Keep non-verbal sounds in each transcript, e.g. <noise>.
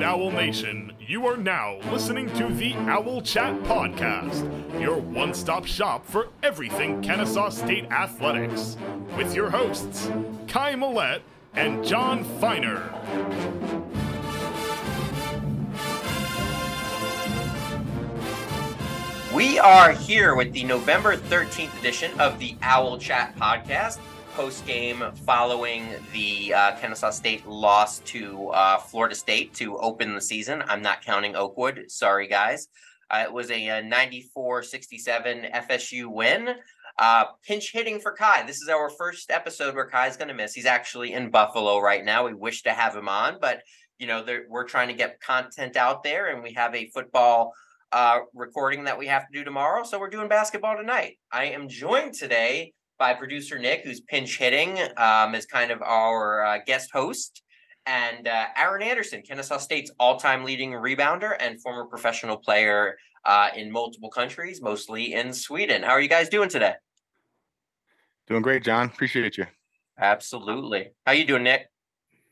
Owl Nation. You are now listening to the Owl Chat Podcast, your one stop shop for everything Kennesaw State athletics, with your hosts, Kai Millette and John Feiner. We are here with the November 13th edition of the Owl Chat Podcast post game following the uh, Kennesaw State loss to uh, Florida State to open the season. I'm not counting Oakwood. Sorry, guys. Uh, it was a 94 67 FSU win. Uh, pinch hitting for Kai. This is our first episode where Kai's going to miss. He's actually in Buffalo right now. We wish to have him on, but you know we're trying to get content out there, and we have a football uh, recording that we have to do tomorrow. So we're doing basketball tonight. I am joined today by producer Nick, who's pinch hitting um, as kind of our uh, guest host, and uh, Aaron Anderson, Kennesaw State's all-time leading rebounder and former professional player uh, in multiple countries, mostly in Sweden. How are you guys doing today? Doing great, John. Appreciate you. Absolutely. How you doing, Nick?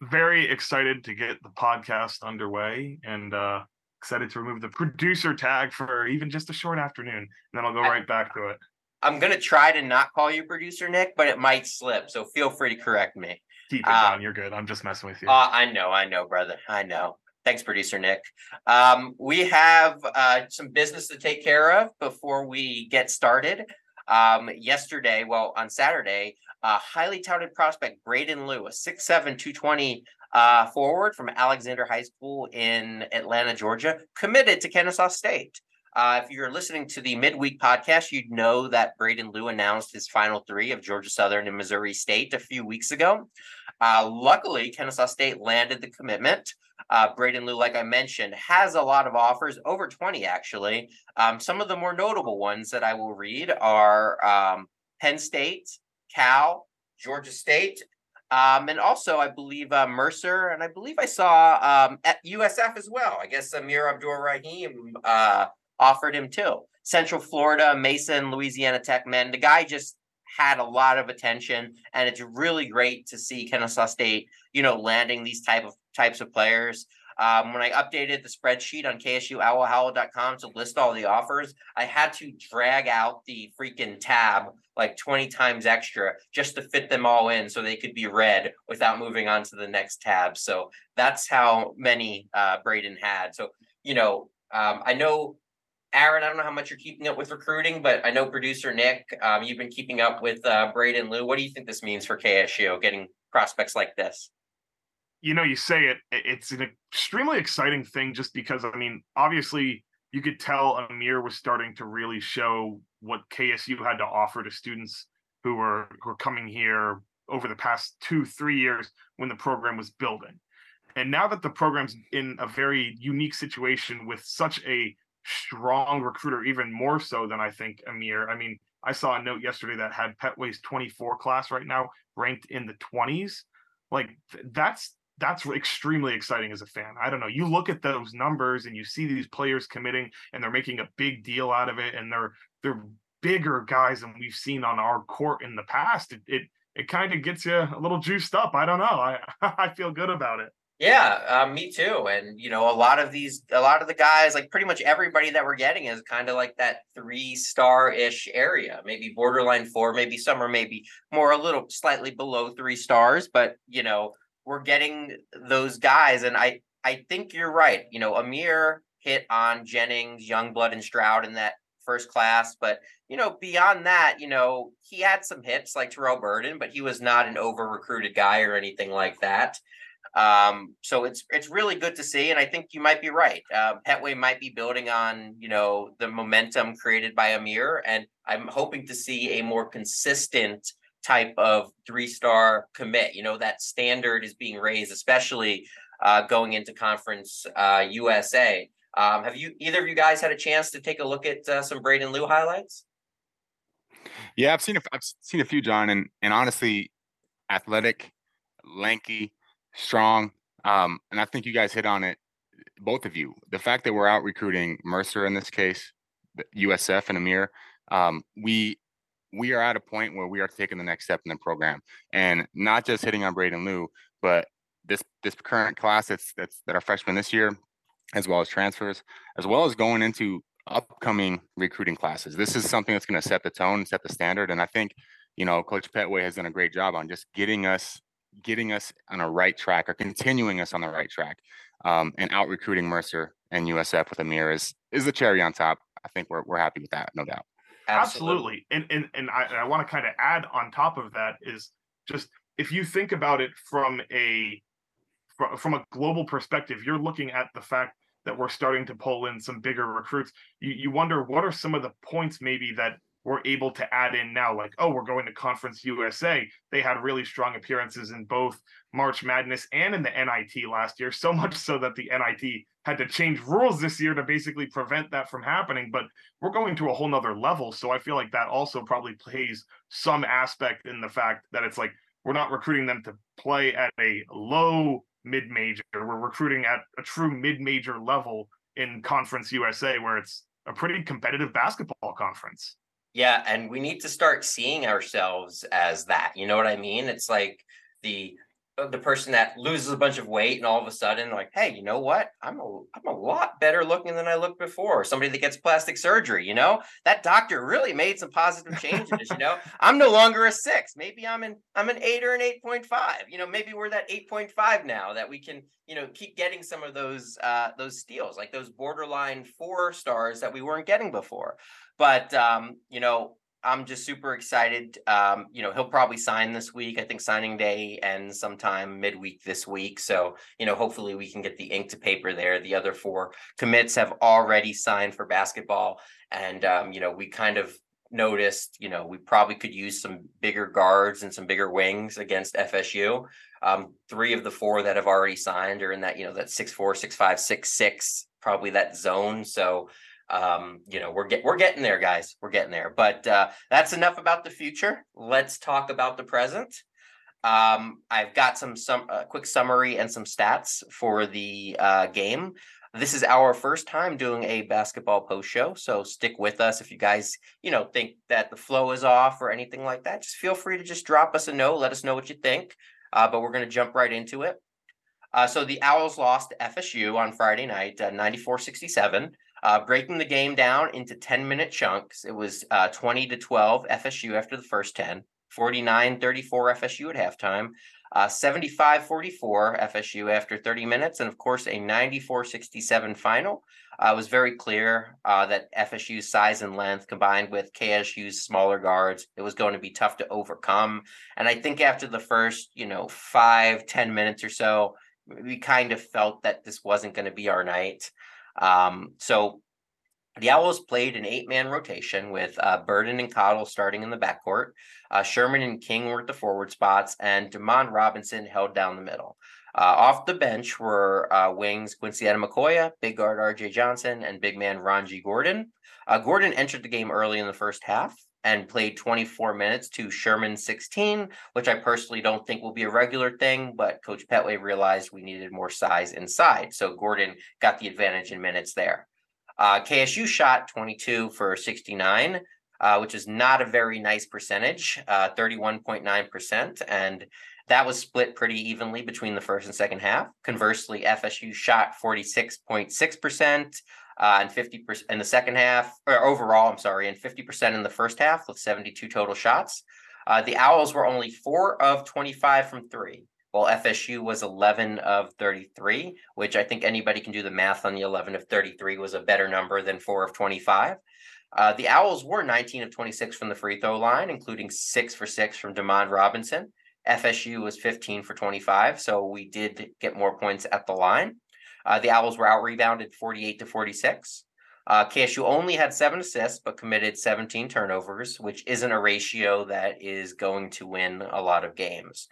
Very excited to get the podcast underway and uh, excited to remove the producer tag for even just a short afternoon. And then I'll go right back to it. I'm gonna try to not call you producer Nick, but it might slip. So feel free to correct me. Keep it uh, down. You're good. I'm just messing with you. Uh, I know, I know, brother. I know. Thanks, producer Nick. Um, we have uh, some business to take care of before we get started. Um, yesterday, well, on Saturday, uh, highly touted prospect Braden a 6'7", 220 uh, forward from Alexander High School in Atlanta, Georgia, committed to Kennesaw State. Uh, if you're listening to the midweek podcast, you'd know that Braden Liu announced his final three of Georgia Southern and Missouri State a few weeks ago. Uh, luckily, Kennesaw State landed the commitment. Uh, Braden Liu, like I mentioned, has a lot of offers, over 20 actually. Um, some of the more notable ones that I will read are um, Penn State, Cal, Georgia State, um, and also, I believe uh, Mercer, and I believe I saw um, at USF as well. I guess Amir Abdur-Rahim uh, offered him too. Central Florida, Mason, Louisiana Tech men. The guy just had a lot of attention, and it's really great to see Kennesaw State, you know, landing these type of types of players. Um, when I updated the spreadsheet on KSUOwlHowl.com to list all the offers, I had to drag out the freaking tab like 20 times extra just to fit them all in so they could be read without moving on to the next tab. So that's how many uh, Braden had. So, you know, um, I know Aaron, I don't know how much you're keeping up with recruiting, but I know producer Nick, um, you've been keeping up with uh, Braden Liu. What do you think this means for KSU getting prospects like this? You know, you say it, it's an extremely exciting thing just because, I mean, obviously you could tell Amir was starting to really show what KSU had to offer to students who were who were coming here over the past two, three years when the program was building. And now that the program's in a very unique situation with such a strong recruiter, even more so than I think Amir. I mean, I saw a note yesterday that had Pettway's 24 class right now ranked in the 20s. Like that's that's extremely exciting as a fan. I don't know. You look at those numbers and you see these players committing and they're making a big deal out of it and they're they're bigger guys than we've seen on our court in the past. It it, it kind of gets you a little juiced up. I don't know. I <laughs> I feel good about it. Yeah, uh, me too. And you know, a lot of these, a lot of the guys, like pretty much everybody that we're getting is kind of like that three star ish area, maybe borderline four, maybe some are maybe more a little slightly below three stars. But you know, we're getting those guys, and I I think you're right. You know, Amir hit on Jennings, Youngblood, and Stroud in that first class, but you know, beyond that, you know, he had some hits like Terrell Burden, but he was not an over recruited guy or anything like that. Um, so it's it's really good to see, and I think you might be right. Uh, Pettway might be building on you know the momentum created by Amir, and I'm hoping to see a more consistent type of three star commit. You know that standard is being raised, especially uh, going into Conference uh, USA. Um, have you either of you guys had a chance to take a look at uh, some Braden Lou highlights? Yeah, I've seen a, I've seen a few, John, and and honestly, athletic, lanky strong. Um, and I think you guys hit on it, both of you. The fact that we're out recruiting Mercer in this case, USF and Amir, um, we we are at a point where we are taking the next step in the program, and not just hitting on Braden Lou, but this this current class that's that's that are freshmen this year, as well as transfers, as well as going into upcoming recruiting classes. This is something that's going to set the tone, set the standard, and I think you know Coach Pettway has done a great job on just getting us getting us on a right track or continuing us on the right track um, and out recruiting Mercer and USF with Amir is is the cherry on top. I think we're we're happy with that, no doubt. Absolutely, Absolutely. and and and I, I want to kind of add on top of that is just if you think about it from a from a global perspective, you're looking at the fact that we're starting to pull in some bigger recruits. You you wonder what are some of the points maybe that we're able to add in now like oh we're going to conference usa they had really strong appearances in both march madness and in the nit last year so much so that the nit had to change rules this year to basically prevent that from happening but we're going to a whole nother level so i feel like that also probably plays some aspect in the fact that it's like we're not recruiting them to play at a low mid-major we're recruiting at a true mid-major level in conference usa where it's a pretty competitive basketball conference yeah, and we need to start seeing ourselves as that. You know what I mean? It's like the uh, the person that loses a bunch of weight and all of a sudden like, hey, you know what? I'm a I'm a lot better looking than I looked before. Somebody that gets plastic surgery, you know, that doctor really made some positive changes. you know, <laughs> I'm no longer a six. Maybe I'm an I'm an eight or an eight point five. You know, maybe we're that eight point five now that we can you know keep getting some of those uh those steals like those borderline four stars that we weren't getting before but um, you know, I'm just super excited. Um, you know, he'll probably sign this week. I think signing day ends sometime midweek this week. So, you know, hopefully we can get the ink to paper there. The other four commits have already signed for basketball. And, um, you know, we kind of noticed, you know, we probably could use some bigger guards and some bigger wings against FSU. Um, three of the four that have already signed are in that, you know, that six, four, six, five, six, six, probably that zone. So, um, you know, we're get we're getting there, guys. We're getting there. But uh, that's enough about the future. Let's talk about the present. Um, I've got some some uh, quick summary and some stats for the uh, game. This is our first time doing a basketball post show, so stick with us. If you guys, you know, think that the flow is off or anything like that, just feel free to just drop us a note. Let us know what you think. Uh, but we're going to jump right into it. Uh, so the Owls lost to FSU on Friday night, uh, 94 67. Uh, breaking the game down into 10 minute chunks, it was uh, 20 to 12 FSU after the first 10, 49 34 FSU at halftime, uh, 75 44 FSU after 30 minutes, and of course, a 94 67 final. Uh, it was very clear uh, that FSU's size and length combined with KSU's smaller guards, it was going to be tough to overcome. And I think after the first, you know, five ten minutes or so, we kind of felt that this wasn't going to be our night. Um, so the Owls played an eight man rotation with uh, Burden and Cottle starting in the backcourt. Uh, Sherman and King were at the forward spots, and Demond Robinson held down the middle. Uh, off the bench were uh, wings Quincy Adekokoya, big guard RJ Johnson, and big man Ranji Gordon. Uh, Gordon entered the game early in the first half and played 24 minutes to Sherman 16, which I personally don't think will be a regular thing, but Coach Pettway realized we needed more size inside. So Gordon got the advantage in minutes there. Uh, KSU shot 22 for 69, uh, which is not a very nice percentage, uh, 31.9%. And that was split pretty evenly between the first and second half. Conversely, FSU shot 46.6%, uh, and 50% in the second half, or overall, I'm sorry, and 50% in the first half with 72 total shots. Uh, the Owls were only four of 25 from three, while FSU was 11 of 33, which I think anybody can do the math on the 11 of 33 was a better number than four of 25. Uh, the Owls were 19 of 26 from the free throw line, including six for six from Demond Robinson. FSU was 15 for 25, so we did get more points at the line. Uh, the Owls were out rebounded 48 to 46. Uh, KSU only had seven assists, but committed 17 turnovers, which isn't a ratio that is going to win a lot of games.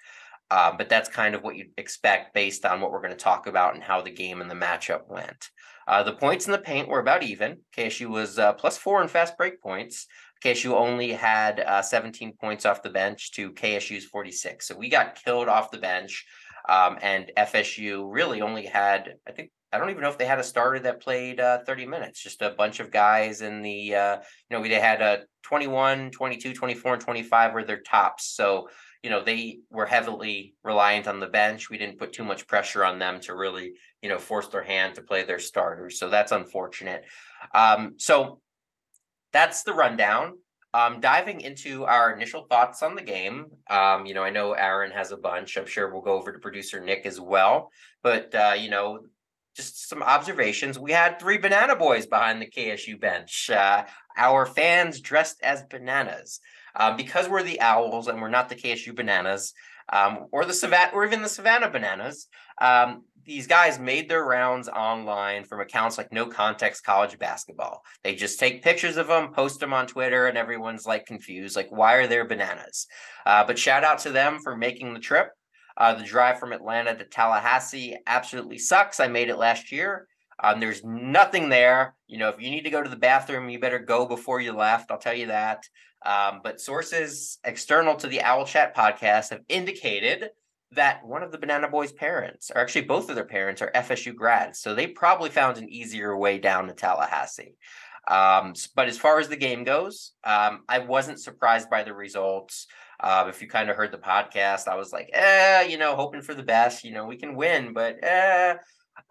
Uh, but that's kind of what you'd expect based on what we're going to talk about and how the game and the matchup went. Uh, the points in the paint were about even. KSU was uh, plus four in fast break points. KSU only had uh, 17 points off the bench to KSU's 46. So we got killed off the bench. Um, and FSU really only had, I think, I don't even know if they had a starter that played uh, 30 minutes, just a bunch of guys in the, uh, you know, we had a 21, 22, 24, and 25 were their tops. So, you know, they were heavily reliant on the bench. We didn't put too much pressure on them to really, you know, force their hand to play their starters. So that's unfortunate. Um, so that's the rundown. Um, diving into our initial thoughts on the game. Um, you know, I know Aaron has a bunch. I'm sure we'll go over to producer Nick as well. But uh, you know, just some observations. We had three banana boys behind the KSU bench. Uh, our fans dressed as bananas. Um, because we're the owls and we're not the KSU bananas, um, or the Savannah, or even the Savannah bananas. Um, these guys made their rounds online from accounts like No Context College Basketball. They just take pictures of them, post them on Twitter, and everyone's like confused, like why are there bananas? Uh, but shout out to them for making the trip. Uh, the drive from Atlanta to Tallahassee absolutely sucks. I made it last year. Um, there's nothing there. You know, if you need to go to the bathroom, you better go before you left. I'll tell you that. Um, but sources external to the Owl Chat podcast have indicated that one of the Banana Boys' parents, or actually both of their parents, are FSU grads. So they probably found an easier way down to Tallahassee. Um, but as far as the game goes, um, I wasn't surprised by the results. Uh, if you kind of heard the podcast, I was like, eh, you know, hoping for the best. You know, we can win, but eh,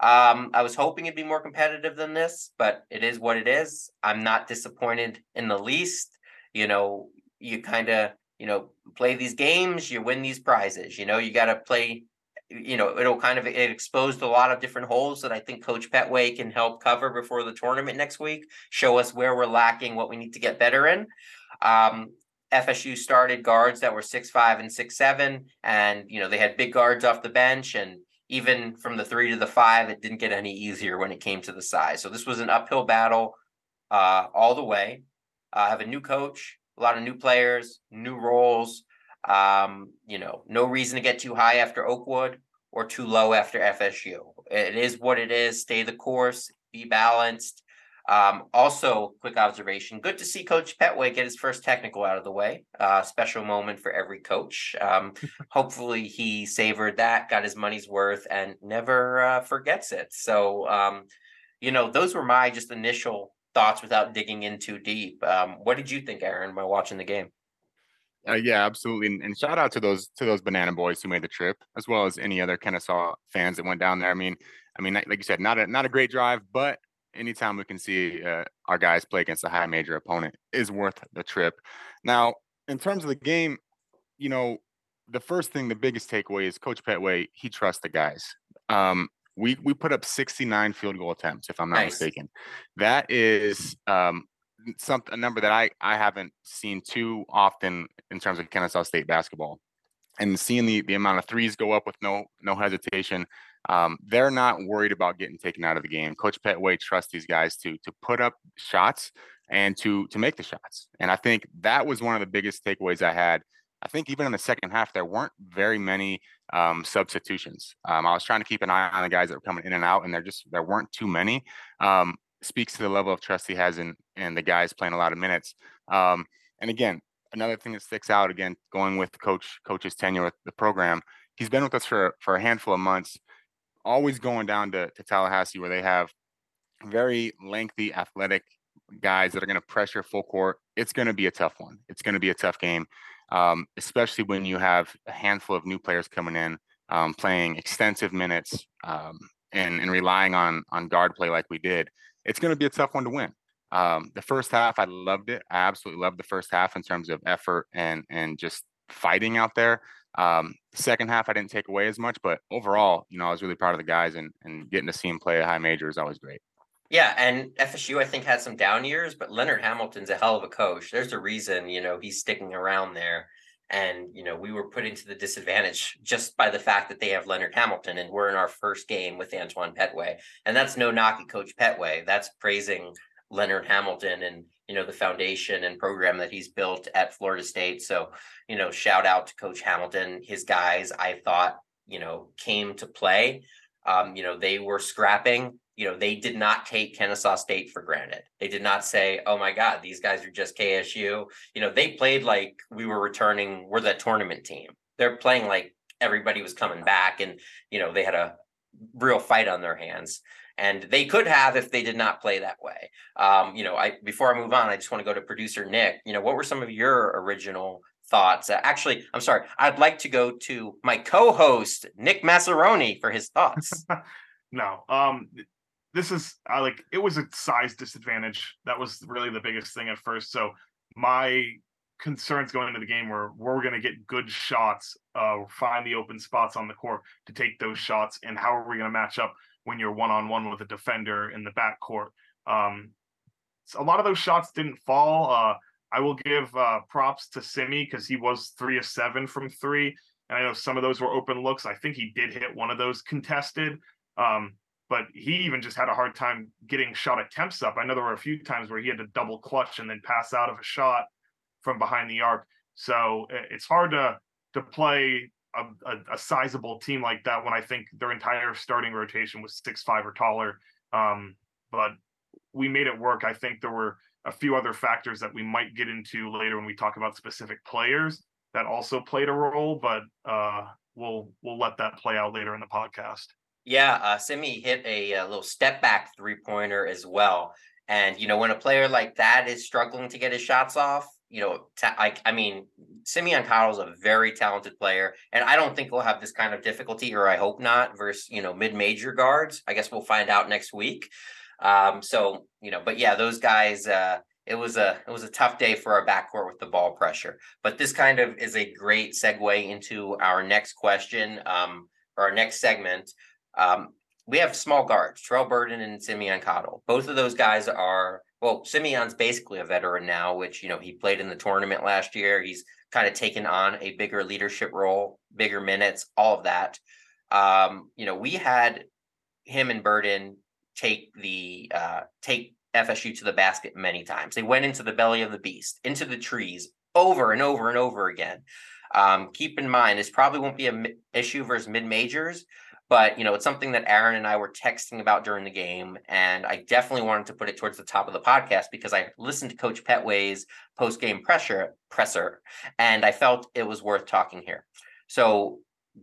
um, I was hoping it'd be more competitive than this, but it is what it is. I'm not disappointed in the least. You know, you kind of, you know, play these games, you win these prizes. You know, you got to play. You know, it'll kind of it exposed a lot of different holes that I think Coach Pettway can help cover before the tournament next week. Show us where we're lacking, what we need to get better in. Um, FSU started guards that were six five and six seven, and you know they had big guards off the bench, and even from the three to the five, it didn't get any easier when it came to the size. So this was an uphill battle uh, all the way. Uh, I have a new coach, a lot of new players, new roles. Um, you know, no reason to get too high after Oakwood or too low after FSU. It is what it is. Stay the course, be balanced. Um, also, quick observation: good to see Coach Pettway get his first technical out of the way. Uh, special moment for every coach. Um, <laughs> hopefully, he savored that, got his money's worth, and never uh, forgets it. So, um, you know, those were my just initial thoughts without digging in too deep. Um, what did you think, Aaron, by watching the game? Uh, yeah, absolutely, and, and, shout out to those to those banana boys who made the trip, as well as any other Kennesaw fans that went down there. I mean, I mean, like you said, not a not a great drive, but anytime we can see uh, our guys play against a high major opponent is worth the trip. Now, in terms of the game, you know, the first thing, the biggest takeaway is Coach Pettway. He trusts the guys. Um, we we put up 69 field goal attempts, if I'm not nice. mistaken. That is um, some a number that I I haven't seen too often in terms of Kennesaw State basketball. And seeing the the amount of threes go up with no no hesitation, um, they're not worried about getting taken out of the game. Coach Pettway trusts these guys to to put up shots and to to make the shots. And I think that was one of the biggest takeaways I had. I think even in the second half, there weren't very many um, substitutions. Um, I was trying to keep an eye on the guys that were coming in and out, and there just there weren't too many. Um, speaks to the level of trust he has in in the guys playing a lot of minutes. Um, and again, another thing that sticks out again, going with coach coach's tenure with the program, he's been with us for for a handful of months always going down to, to Tallahassee where they have very lengthy athletic guys that are going to pressure full court. It's going to be a tough one. It's going to be a tough game, um, especially when you have a handful of new players coming in, um, playing extensive minutes um, and, and relying on on guard play like we did. It's going to be a tough one to win. Um, the first half, I loved it. I absolutely loved the first half in terms of effort and and just fighting out there. Um, second half, I didn't take away as much, but overall, you know, I was really proud of the guys and, and getting to see them play a high major is always great. Yeah, and FSU I think had some down years, but Leonard Hamilton's a hell of a coach. There's a reason, you know, he's sticking around there. And, you know, we were put into the disadvantage just by the fact that they have Leonard Hamilton and we're in our first game with Antoine Pettway. And that's no knock at Coach Pettway. That's praising Leonard Hamilton and you know the foundation and program that he's built at Florida State. So you know, shout out to Coach Hamilton. His guys, I thought, you know, came to play. Um, you know, they were scrapping. You know, they did not take Kennesaw State for granted. They did not say, "Oh my God, these guys are just KSU." You know, they played like we were returning. We're the tournament team. They're playing like everybody was coming back, and you know, they had a real fight on their hands and they could have if they did not play that way. Um, you know, I before I move on, I just want to go to producer Nick. You know, what were some of your original thoughts. Uh, actually, I'm sorry. I'd like to go to my co-host Nick Massaroni for his thoughts. <laughs> no, um, this is uh, like it was a size disadvantage. That was really the biggest thing at first. So my concerns going into the game were we're going to get good shots, uh, find the open spots on the court to take those shots, and how are we going to match up when you're one on one with a defender in the back court? Um, so a lot of those shots didn't fall. Uh, I will give uh, props to Simi because he was three of seven from three. And I know some of those were open looks. I think he did hit one of those contested. Um, but he even just had a hard time getting shot attempts up. I know there were a few times where he had to double clutch and then pass out of a shot from behind the arc. So it's hard to to play a, a, a sizable team like that when I think their entire starting rotation was six five or taller. Um, but we made it work. I think there were a few other factors that we might get into later when we talk about specific players that also played a role, but uh, we'll we'll let that play out later in the podcast. Yeah, uh, Simi hit a, a little step back three pointer as well, and you know when a player like that is struggling to get his shots off, you know, ta- I, mean, Simeon is a very talented player, and I don't think we'll have this kind of difficulty, or I hope not, versus you know mid major guards. I guess we'll find out next week. Um, so you know, but yeah, those guys. Uh, it was a it was a tough day for our backcourt with the ball pressure. But this kind of is a great segue into our next question, um, or our next segment. Um, we have small guards, Terrell Burden and Simeon Cottle. Both of those guys are well, Simeon's basically a veteran now, which you know he played in the tournament last year. He's kind of taken on a bigger leadership role, bigger minutes, all of that. Um, you know, we had him and Burden take the uh, take FSU to the basket many times. They went into the belly of the beast, into the trees, over and over and over again. Um, keep in mind, this probably won't be an issue versus mid majors, but you know it's something that Aaron and I were texting about during the game, and I definitely wanted to put it towards the top of the podcast because I listened to Coach Pettway's post game pressure presser, and I felt it was worth talking here. So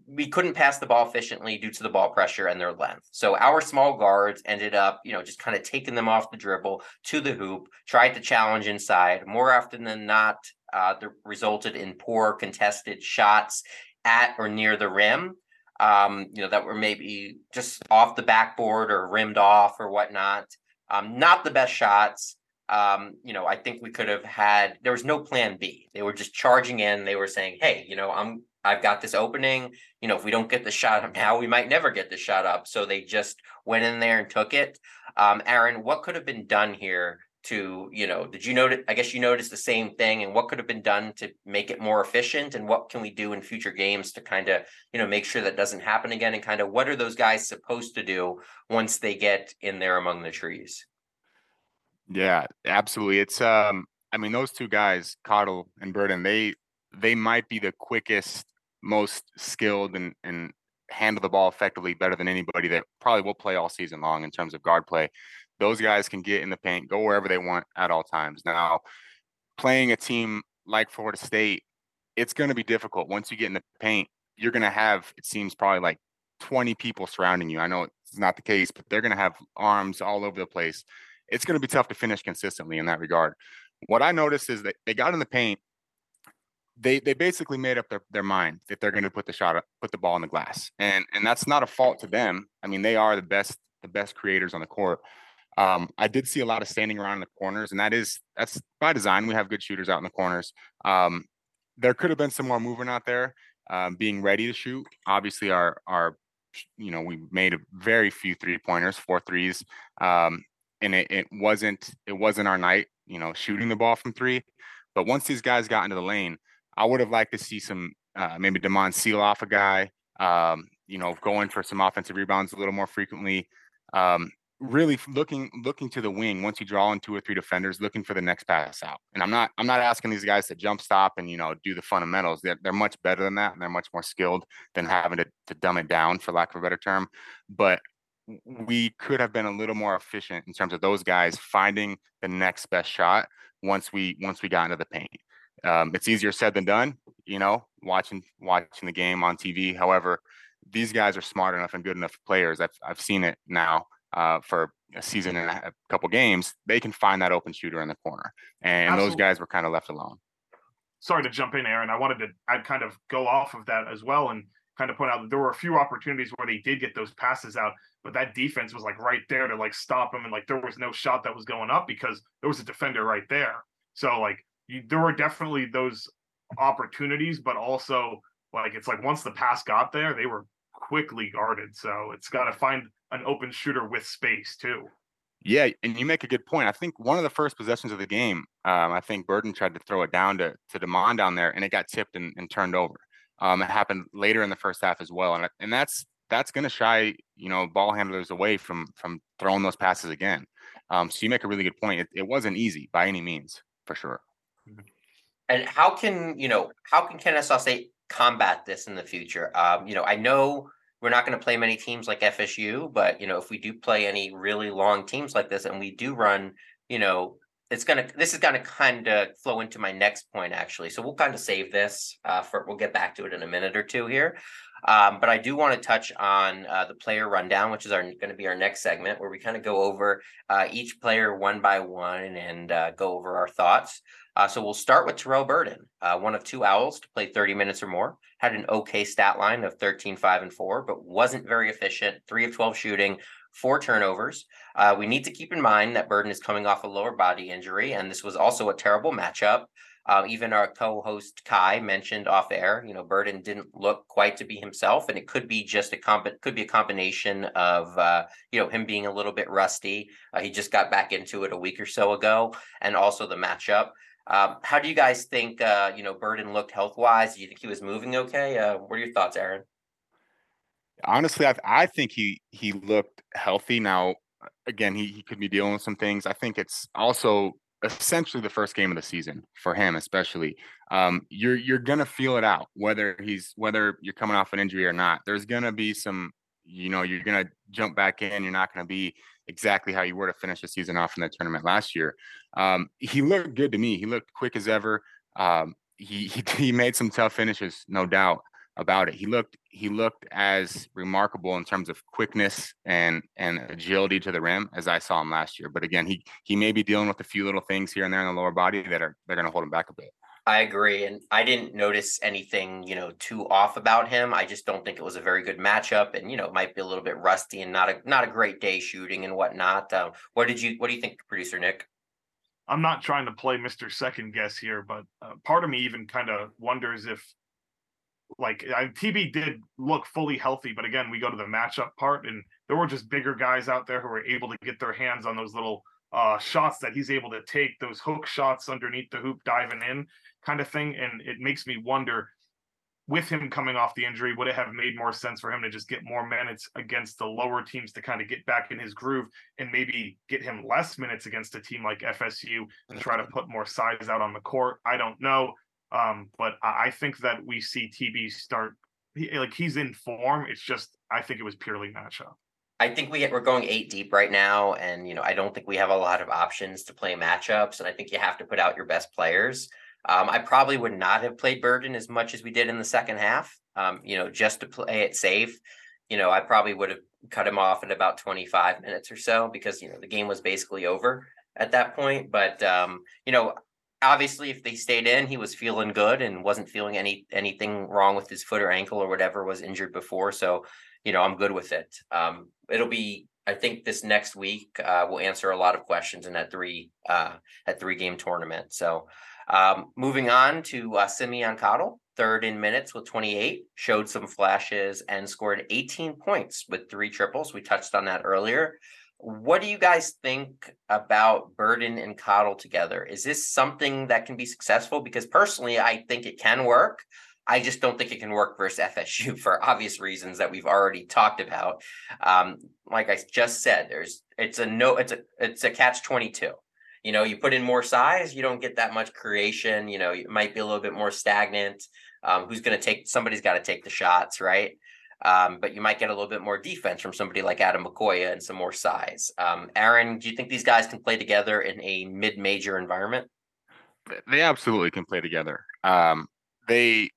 we couldn't pass the ball efficiently due to the ball pressure and their length. So our small guards ended up, you know, just kind of taking them off the dribble to the hoop, tried to challenge inside. More often than not, uh, resulted in poor contested shots at or near the rim. Um, you know, that were maybe just off the backboard or rimmed off or whatnot. Um, not the best shots. Um, you know, I think we could have had there was no plan B. They were just charging in. They were saying, Hey, you know, I'm I've got this opening. You know, if we don't get the shot up now, we might never get the shot up. So they just went in there and took it. Um, Aaron, what could have been done here to, you know, did you notice? I guess you noticed the same thing. And what could have been done to make it more efficient? And what can we do in future games to kind of, you know, make sure that doesn't happen again? And kind of what are those guys supposed to do once they get in there among the trees? Yeah, absolutely. It's um, I mean, those two guys, Cottle and Burden, they they might be the quickest most skilled and, and handle the ball effectively better than anybody that probably will play all season long in terms of guard play. Those guys can get in the paint, go wherever they want at all times. Now, playing a team like Florida State, it's going to be difficult. Once you get in the paint, you're going to have, it seems, probably like 20 people surrounding you. I know it's not the case, but they're going to have arms all over the place. It's going to be tough to finish consistently in that regard. What I noticed is that they got in the paint they they basically made up their, their mind that they're going to put the shot up, put the ball in the glass, and and that's not a fault to them. I mean, they are the best the best creators on the court. Um, I did see a lot of standing around in the corners, and that is that's by design. We have good shooters out in the corners. Um, there could have been some more movement out there, um, being ready to shoot. Obviously, our our you know we made a very few three pointers, four threes, um, and it, it wasn't it wasn't our night. You know, shooting the ball from three. But once these guys got into the lane, I would have liked to see some uh, maybe Demond seal off a guy, um, you know, going for some offensive rebounds a little more frequently. Um, really looking looking to the wing once you draw in two or three defenders, looking for the next pass out. And I'm not I'm not asking these guys to jump stop and you know do the fundamentals. They're, they're much better than that, and they're much more skilled than having to, to dumb it down, for lack of a better term. But we could have been a little more efficient in terms of those guys finding the next best shot once we once we got into the paint. Um, it's easier said than done, you know, watching watching the game on TV. However, these guys are smart enough and good enough players. I've I've seen it now uh, for a season and a couple games. They can find that open shooter in the corner, and Absolutely. those guys were kind of left alone. sorry to jump in, Aaron. I wanted to I'd kind of go off of that as well and kind of point out that there were a few opportunities where they did get those passes out, but that defense was like right there to like stop them and like there was no shot that was going up because there was a defender right there. So like you, there were definitely those opportunities, but also like it's like once the pass got there, they were quickly guarded. So it's got to find an open shooter with space too. Yeah, and you make a good point. I think one of the first possessions of the game, um, I think Burden tried to throw it down to to Demond down there, and it got tipped and, and turned over. Um, it happened later in the first half as well, and and that's that's going to shy you know ball handlers away from from throwing those passes again. Um, so you make a really good point. It, it wasn't easy by any means, for sure. And how can you know how can Kennesaw State combat this in the future? Um, you know, I know we're not going to play many teams like FSU, but you know, if we do play any really long teams like this, and we do run, you know, it's gonna this is gonna kind of flow into my next point actually. So we'll kind of save this uh, for we'll get back to it in a minute or two here. Um, but I do want to touch on uh, the player rundown, which is our going to be our next segment, where we kind of go over uh, each player one by one and uh, go over our thoughts. Uh, so we'll start with Terrell Burden, uh, one of two Owls to play 30 minutes or more. Had an okay stat line of 13, 5, and 4, but wasn't very efficient. Three of 12 shooting, four turnovers. Uh, we need to keep in mind that Burden is coming off a lower body injury, and this was also a terrible matchup. Uh, even our co-host Kai mentioned off air, you know, Burden didn't look quite to be himself, and it could be just a comp- could be a combination of uh, you know him being a little bit rusty. Uh, he just got back into it a week or so ago, and also the matchup. Um, how do you guys think uh, you know Burden looked health wise? Do you think he was moving okay? Uh, what are your thoughts, Aaron? Honestly, I, I think he he looked healthy. Now, again, he, he could be dealing with some things. I think it's also essentially the first game of the season for him, especially. Um, you're you're gonna feel it out whether he's whether you're coming off an injury or not. There's gonna be some, you know, you're gonna jump back in. You're not gonna be exactly how you were to finish the season off in that tournament last year. Um, he looked good to me. He looked quick as ever. Um, he, <laughs> he he made some tough finishes, no doubt about it. He looked he looked as remarkable in terms of quickness and and agility to the rim as I saw him last year. But again, he he may be dealing with a few little things here and there in the lower body that are they're going to hold him back a bit. I agree, and I didn't notice anything you know too off about him. I just don't think it was a very good matchup, and you know it might be a little bit rusty and not a not a great day shooting and whatnot. Uh, what did you What do you think, producer Nick? I'm not trying to play Mr. Second Guess here, but uh, part of me even kind of wonders if like I, TB did look fully healthy, but again, we go to the matchup part, and there were just bigger guys out there who were able to get their hands on those little uh, shots that he's able to take, those hook shots underneath the hoop, diving in, kind of thing. And it makes me wonder, with him coming off the injury, would it have made more sense for him to just get more minutes against the lower teams to kind of get back in his groove and maybe get him less minutes against a team like FSU and try to put more size out on the court? I don't know. Um, but I think that we see TB start he, like he's in form. It's just I think it was purely matchup. I think we get, we're going eight deep right now, and you know I don't think we have a lot of options to play matchups, and I think you have to put out your best players. Um, I probably would not have played Burden as much as we did in the second half. Um, you know, just to play it safe. You know, I probably would have cut him off at about 25 minutes or so because you know the game was basically over at that point. But um, you know, obviously if they stayed in he was feeling good and wasn't feeling any anything wrong with his foot or ankle or whatever was injured before so you know i'm good with it um it'll be i think this next week uh we'll answer a lot of questions in that three uh three game tournament so um moving on to uh simeon cottle third in minutes with 28 showed some flashes and scored 18 points with three triples we touched on that earlier what do you guys think about Burden and Cottle together? Is this something that can be successful? Because personally, I think it can work. I just don't think it can work versus FSU <laughs> for obvious reasons that we've already talked about. Um, like I just said, there's it's a no, it's a it's a catch twenty two. You know, you put in more size, you don't get that much creation. You know, it might be a little bit more stagnant. Um, who's going to take? Somebody's got to take the shots, right? Um, but you might get a little bit more defense from somebody like Adekokoya and some more size. Um, Aaron, do you think these guys can play together in a mid-major environment? They absolutely can play together. Um, they,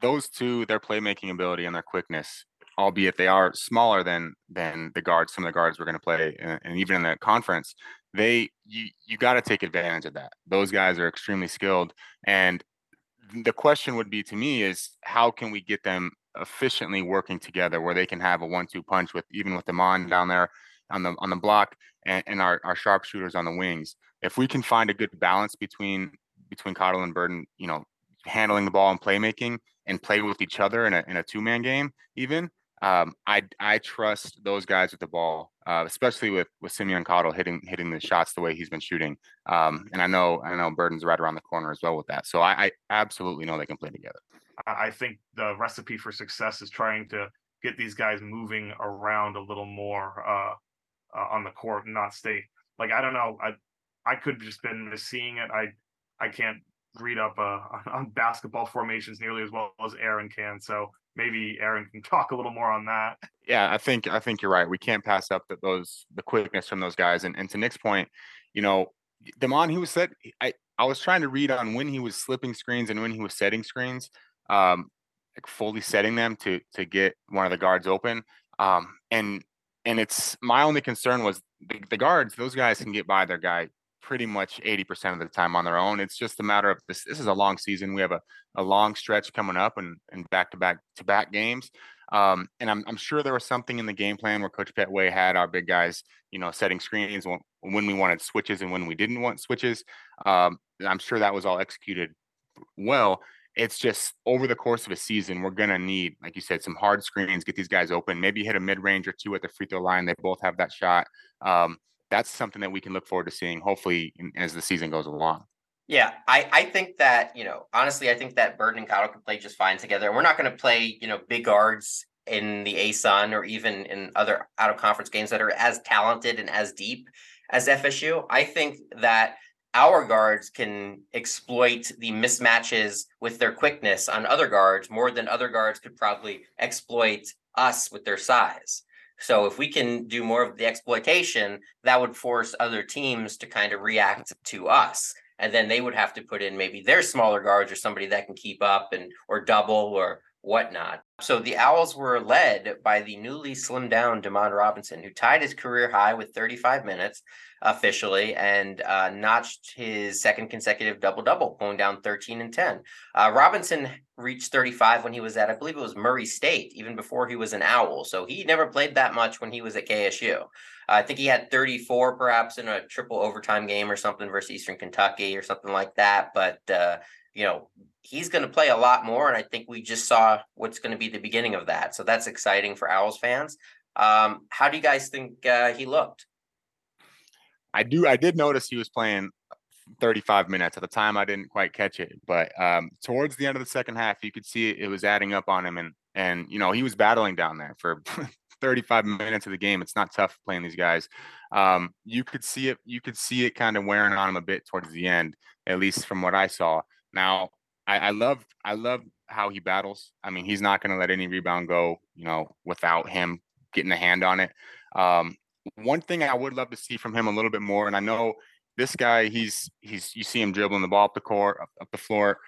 those two, their playmaking ability and their quickness, albeit they are smaller than than the guards. Some of the guards we're going to play, and, and even in the conference, they you you got to take advantage of that. Those guys are extremely skilled, and the question would be to me is how can we get them efficiently working together where they can have a one-two punch with even with Demond down there on the on the block and, and our, our sharpshooters on the wings. If we can find a good balance between between Cottle and Burden, you know, handling the ball and playmaking and play with each other in a in a two-man game, even um, I I trust those guys with the ball, uh, especially with with Simeon Cottle hitting hitting the shots the way he's been shooting. Um, and I know I know Burden's right around the corner as well with that. So I, I absolutely know they can play together. I think the recipe for success is trying to get these guys moving around a little more uh, uh, on the court and not stay like I don't know. I I could just been seeing it. I I can't read up uh, <laughs> on basketball formations nearly as well as Aaron can. So maybe Aaron can <laughs> talk a little more on that. Yeah, I think I think you're right. We can't pass up that those the quickness from those guys. And and to Nick's point, you know, Demond, he was set. I I was trying to read on when he was slipping screens and when he was setting screens, um, like fully setting them to to get one of the guards open. Um, and and it's my only concern was the, the guards; those guys can get by their guy pretty much 80% of the time on their own. It's just a matter of this. This is a long season. We have a, a long stretch coming up and, and back to back to back games. Um, and I'm, I'm sure there was something in the game plan where Coach Pettway had our big guys, you know, setting screens when, when we wanted switches and when we didn't want switches. Um, I'm sure that was all executed well. It's just over the course of a season, we're gonna need, like you said, some hard screens, get these guys open, maybe hit a mid range or two at the free throw line. They both have that shot. Um, that's something that we can look forward to seeing hopefully as the season goes along. Yeah, I, I think that, you know, honestly, I think that Burden and Cottle can play just fine together. And we're not going to play, you know, big guards in the ASUN or even in other out of conference games that are as talented and as deep as FSU. I think that our guards can exploit the mismatches with their quickness on other guards more than other guards could probably exploit us with their size. So if we can do more of the exploitation, that would force other teams to kind of react to us. And then they would have to put in maybe their smaller guards or somebody that can keep up and or double or whatnot. So the Owls were led by the newly slimmed down Demond Robinson, who tied his career high with 35 minutes officially and uh, notched his second consecutive double double, going down 13 and 10. Uh, Robinson reached 35 when he was at, I believe it was Murray State, even before he was an Owl. So he never played that much when he was at KSU. Uh, I think he had 34 perhaps in a triple overtime game or something versus Eastern Kentucky or something like that. But, uh, you know, he's going to play a lot more. And I think we just saw what's going to be the beginning of that. So that's exciting for Owls fans. Um, how do you guys think uh, he looked? I do. I did notice he was playing 35 minutes at the time. I didn't quite catch it, but um, towards the end of the second half, you could see it, it was adding up on him, and and you know he was battling down there for <laughs> 35 minutes of the game. It's not tough playing these guys. Um, you could see it. You could see it kind of wearing on him a bit towards the end, at least from what I saw. Now, I, I love I love how he battles. I mean, he's not going to let any rebound go, you know, without him getting a hand on it. Um, one thing I would love to see from him a little bit more, and I know this guy, he's he's you see him dribbling the ball up the court, up, up the floor.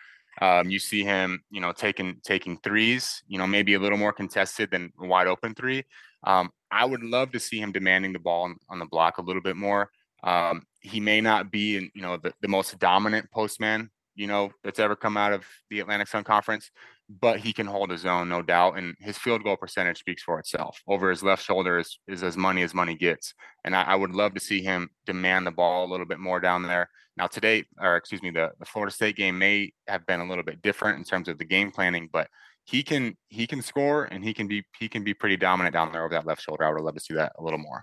Um, you see him, you know, taking taking threes, you know, maybe a little more contested than wide open three. Um, I would love to see him demanding the ball on, on the block a little bit more. Um, he may not be, in, you know, the, the most dominant postman, you know, that's ever come out of the Atlantic Sun Conference, but he can hold his own, no doubt. And his field goal percentage speaks for itself. Over his left shoulder is, is as money as money gets. And I, I, would love to see him demand the ball a little bit more down there. Now, today, or excuse me, the, the Florida State game may have been a little bit different in terms of the game planning, but he can he can score and he can be he can be pretty dominant down there over that left shoulder. I would love to see that a little more.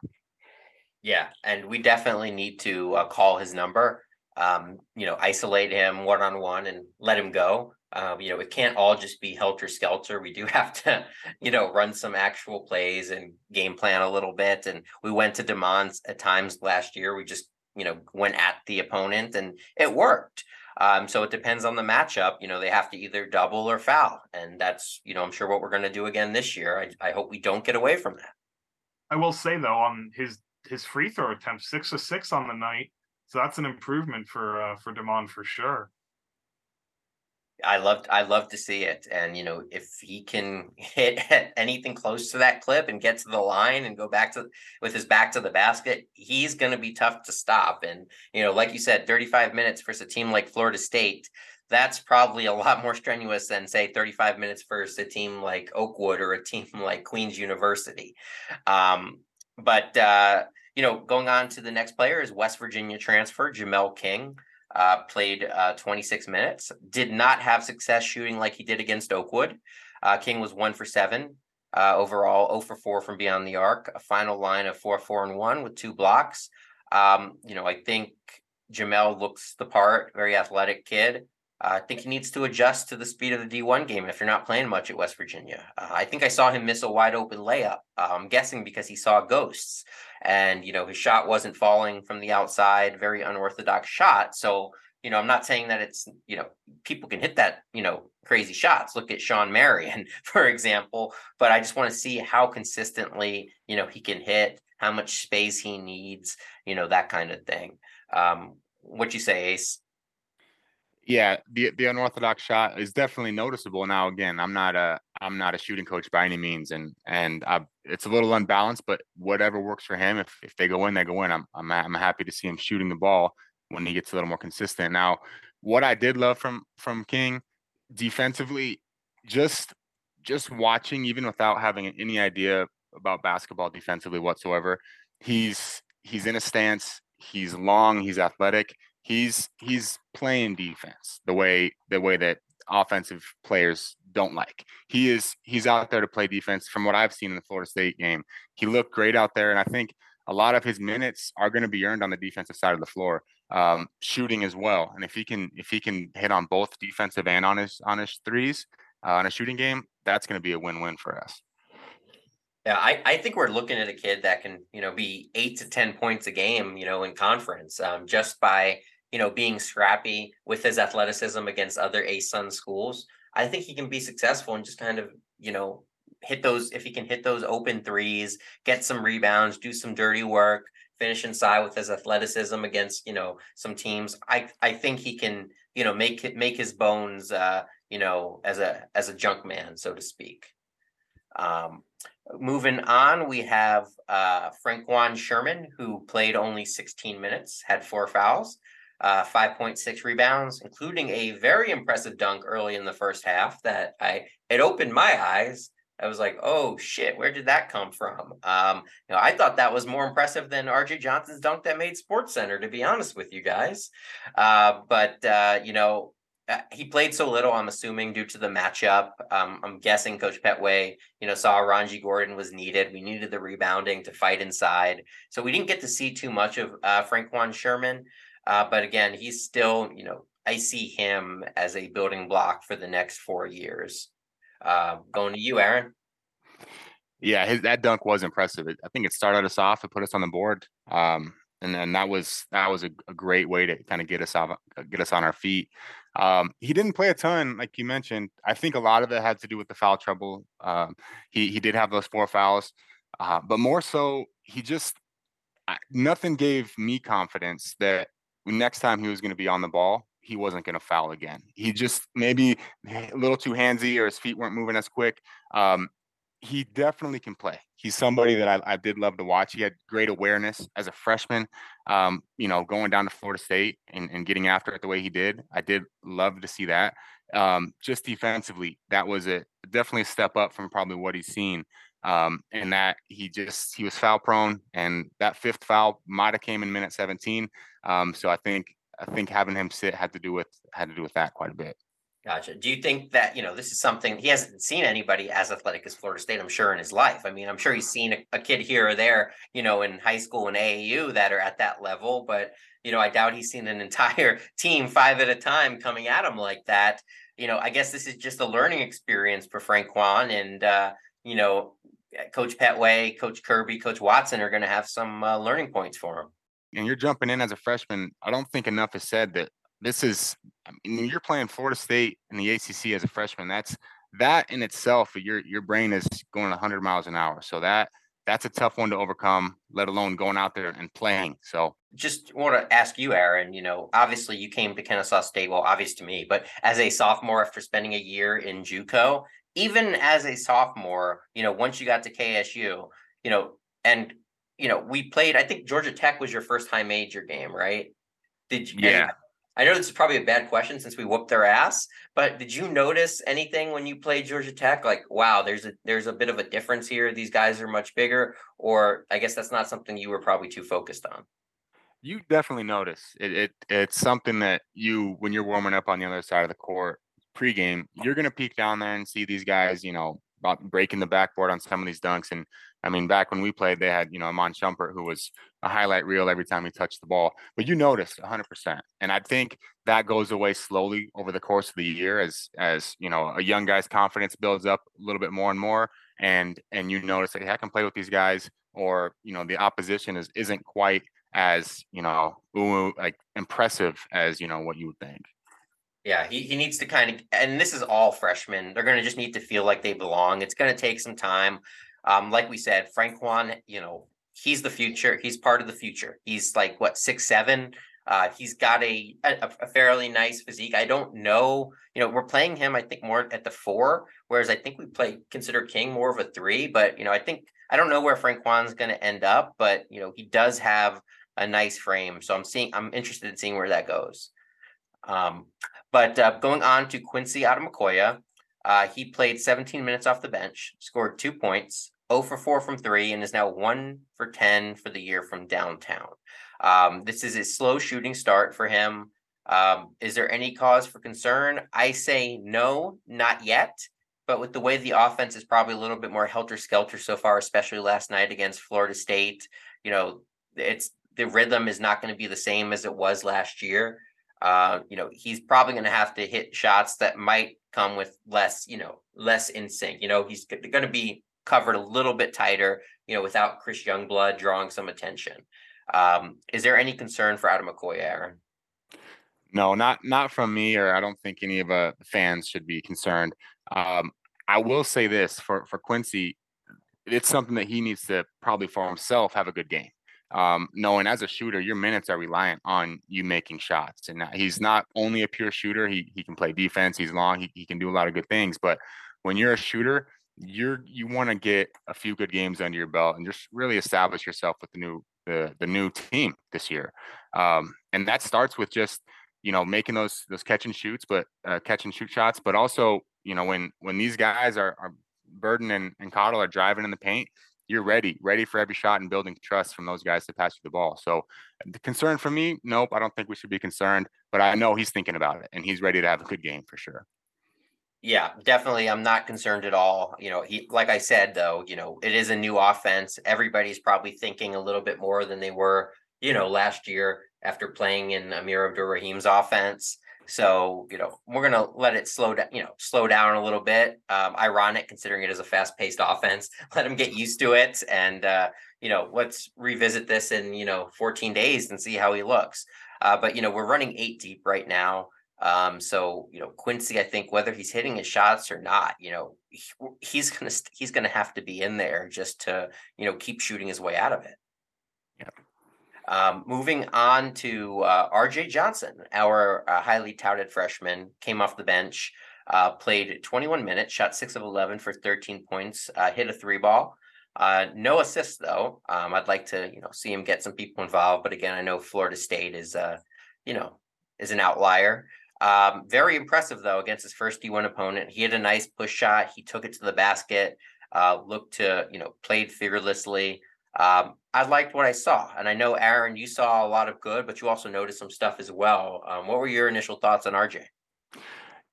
Yeah, and we definitely need to uh, call his number. Um, you know, isolate him one on one and let him go. Um, you know, it can't all just be helter skelter. We do <laughs> have to, you know, run some actual plays and game plan a little bit. And we went to demands at times last year. We just, you know, went at the opponent and it worked. Um, so it depends on the matchup. You know, they have to either double or foul. And that's, you know, I'm sure what we're going to do again this year. I, I hope we don't get away from that. I will say though, on his his free throw attempt, six of six on the night. So that's an improvement for uh, for Demond for sure. I love I love to see it, and you know if he can hit <laughs> anything close to that clip and get to the line and go back to with his back to the basket, he's going to be tough to stop. And you know, like you said, 35 minutes versus a team like Florida State, that's probably a lot more strenuous than say 35 minutes versus a team like Oakwood or a team like Queens University. Um, but uh, you know, going on to the next player is West Virginia transfer Jamel King. Uh, played uh, 26 minutes. Did not have success shooting like he did against Oakwood. Uh, King was one for seven uh, overall, 0 for four from beyond the arc. A final line of four, four, and one with two blocks. Um, you know, I think Jamel looks the part. Very athletic kid. Uh, I think he needs to adjust to the speed of the D1 game if you're not playing much at West Virginia. Uh, I think I saw him miss a wide open layup. I'm guessing because he saw ghosts and, you know, his shot wasn't falling from the outside, very unorthodox shot. So, you know, I'm not saying that it's, you know, people can hit that, you know, crazy shots. Look at Shawn Marion, <laughs> for example. But I just want to see how consistently, you know, he can hit, how much space he needs, you know, that kind of thing. Um, what you say, Ace? Yeah, the the unorthodox shot is definitely noticeable. Now, again, I'm not a I'm not a shooting coach by any means, and and I, it's a little unbalanced. But whatever works for him, if if they go in, they go in. I'm I'm I'm happy to see him shooting the ball when he gets a little more consistent. Now, what I did love from from King defensively, just just watching, even without having any idea about basketball defensively whatsoever, he's he's in a stance. He's long. He's athletic he's he's playing defense the way the way that offensive players don't like. He is he's out there to play defense from what I've seen in the Florida State game. He looked great out there and I think a lot of his minutes are going to be earned on the defensive side of the floor, um, shooting as well. And if he can if he can hit on both defensive and on his on his threes uh, on a shooting game, that's going to be a win-win for us. Yeah, I, I think we're looking at a kid that can, you know, be eight to 10 points a game, you know, in conference um, just by you know, being scrappy with his athleticism against other ASUN schools, I think he can be successful and just kind of, you know, hit those if he can hit those open threes, get some rebounds, do some dirty work, finish inside with his athleticism against, you know, some teams. I I think he can, you know, make make his bones uh, you know, as a as a junk man, so to speak. Um moving on, we have uh Frank Juan Sherman, who played only 16 minutes, had four fouls uh, 5.6 rebounds, including a very impressive dunk early in the first half that I it opened my eyes. I was like, oh shit, where did that come from? Um, you know, I thought that was more impressive than RJ Johnson's dunk that made SportsCenter, to be honest with you guys. Uh, but uh, you know, uh, he played so little. I'm assuming due to the matchup. Um, I'm guessing Coach Pettway, you know, saw Ranji Gordon was needed. We needed the rebounding to fight inside, so we didn't get to see too much of uh, Frank Juan Sherman. Uh, but again, he's still, you know, I see him as a building block for the next four years. Uh, going to you, Aaron. Yeah, his, that dunk was impressive. I think it started us off. It put us on the board, um, and then that was that was a, a, great way to kind of get us off, get us on our feet. Um, he didn't play a ton, like you mentioned. I think a lot of it had to do with the foul trouble. Um, he he did have those four fouls, uh, but more so, he just nothing gave me confidence that next time he was going to be on the ball, he wasn't going to foul again. He just maybe a little too handsy or his feet weren't moving as quick. Um, he definitely can play. He's somebody that I, I, did love to watch. He had great awareness as a freshman. Um, you know, going down to Florida State and, and, getting after it the way he did. I did love to see that. Um, just defensively, that was a definitely a step up from probably what he's seen um, and that he just he was foul prone, and that fifth foul might have came in minute 17. Um, so I think I think having him sit had to do with had to do with that quite a bit. Gotcha. Do you think that, you know, this is something he hasn't seen anybody as athletic as Florida State, I'm sure, in his life? I mean, I'm sure he's seen a, a, kid here or there, you know, in high school and AAU that are at that level, but, you know, I doubt he's seen an <laughs> entire team five at a time coming at him like that. You know, I guess this is just a learning experience for Frank Juan. And, uh, you know, Coach Pettway, Coach Kirby, Coach Watson are going to have some uh, learning points for him. And you're jumping in as a freshman. I don't think enough is said that this is. I mean, you're playing Florida State in the ACC as a freshman. That's that in itself. Your your brain is going 100 miles an hour. So that that's a tough one to overcome. Let alone going out there and playing. So just want to ask you, Aaron. You know, obviously you came to Kennesaw State. Well, obvious to me, but as a sophomore after spending a year in JUCO, even as a sophomore, you know, once you got to KSU, you know, and you know, we played. I think Georgia Tech was your first high major game, right? Did you? Yeah. I know this is probably a bad question since we whooped their ass, but did you notice anything when you played Georgia Tech? Like, wow, there's a there's a bit of a difference here. These guys are much bigger, or I guess that's not something you were probably too focused on. You definitely notice it. it it's something that you when you're warming up on the other side of the court pregame, you're gonna peek down there and see these guys, you know, breaking the backboard on some of these dunks. And I mean, back when we played, they had, you know, Iman Shumpert, who was a highlight reel every time he touched the ball. But you noticed 100%. And I think that goes away slowly over the course of the year as, as you know, a young guy's confidence builds up a little bit more and more. And, and you notice that hey, I can play with these guys or, you know, the opposition is, isn't quite as, you know, like impressive as, you know, what you would think. Yeah, he, he needs to kind of, and this is all freshmen. They're going to just need to feel like they belong. It's going to take some time. Um, like we said, Frank Juan, you know, he's the future. He's part of the future. He's like what six seven. Uh, he's got a, a, a fairly nice physique. I don't know, you know, we're playing him. I think more at the four, whereas I think we play consider King more of a three. But you know, I think I don't know where Frank Juan's going to end up, but you know, he does have a nice frame. So I'm seeing. I'm interested in seeing where that goes. Um, but uh, going on to Quincy Adekokoya, uh, he played 17 minutes off the bench, scored two points, 0 for 4 from three, and is now 1 for 10 for the year from downtown. Um, this is a slow shooting start for him. Um, is there any cause for concern? I say no, not yet. But with the way the offense is probably a little bit more helter skelter so far, especially last night against Florida State, you know, it's the rhythm is not going to be the same as it was last year. Uh, you know, he's probably going to have to hit shots that might come with less, you know, less in sync. You know, he's going to be covered a little bit tighter, you know, without Chris Youngblood drawing some attention. Um, is there any concern for Adekokoya, Aaron? No, not not from me, or I don't think any of uh, the fans should be concerned. Um, I will say this for for Quincy, it's something that he needs to probably for himself have a good game um, knowing as a shooter, your minutes are reliant on you making shots. And he's not only a pure shooter; he he can play defense. He's long. He, he can do a lot of good things. But when you're a shooter, you're you want to get a few good games under your belt and just really establish yourself with the new the the new team this year. Um, and that starts with just you know making those those catch and shoots, but uh, catch and shoot shots. But also you know when when these guys are, are Burden and, and Cottle are driving in the paint, you're ready, ready for every shot and building trust from those guys to pass you the ball. So the concern for me, nope, I don't think we should be concerned, but I know he's thinking about it and he's ready to have a good game for sure. Yeah, definitely. I'm not concerned at all. You know, he like I said though, you know, it is a new offense. Everybody's probably thinking a little bit more than they were, you know, last year after playing in Amir Abdur-Rahim's offense. So, you know, we're going to let it slow down, you know, slow down a little bit. Um, ironic considering it is a fast paced offense. <laughs> Let him get used to it. And, uh, you know, let's revisit this in, you know, 14 days and see how he looks. Uh, but, you know, we're running eight deep right now. Um, so, you know, Quincy, I think whether he's hitting his shots or not, you know, he, he's going to, he's going to have to be in there just to, you know, keep shooting his way out of it. Um, moving on to uh, RJ Johnson, our uh, highly touted freshman, came off the bench, uh, played 21 minutes, shot six of 11 for 13 points, uh, hit a three ball. Uh, no assists though. Um, I'd like to, you know, see him get some people involved, but again, I know Florida State is, uh, you know, is an outlier. Um, very impressive though against his first D1 opponent. He had a nice push shot. He took it to the basket. looked to, you know, played fearlessly. Um, I liked what I saw, and I know Aaron, you saw a lot of good, but you also noticed some stuff as well. Um, what were your initial thoughts on RJ?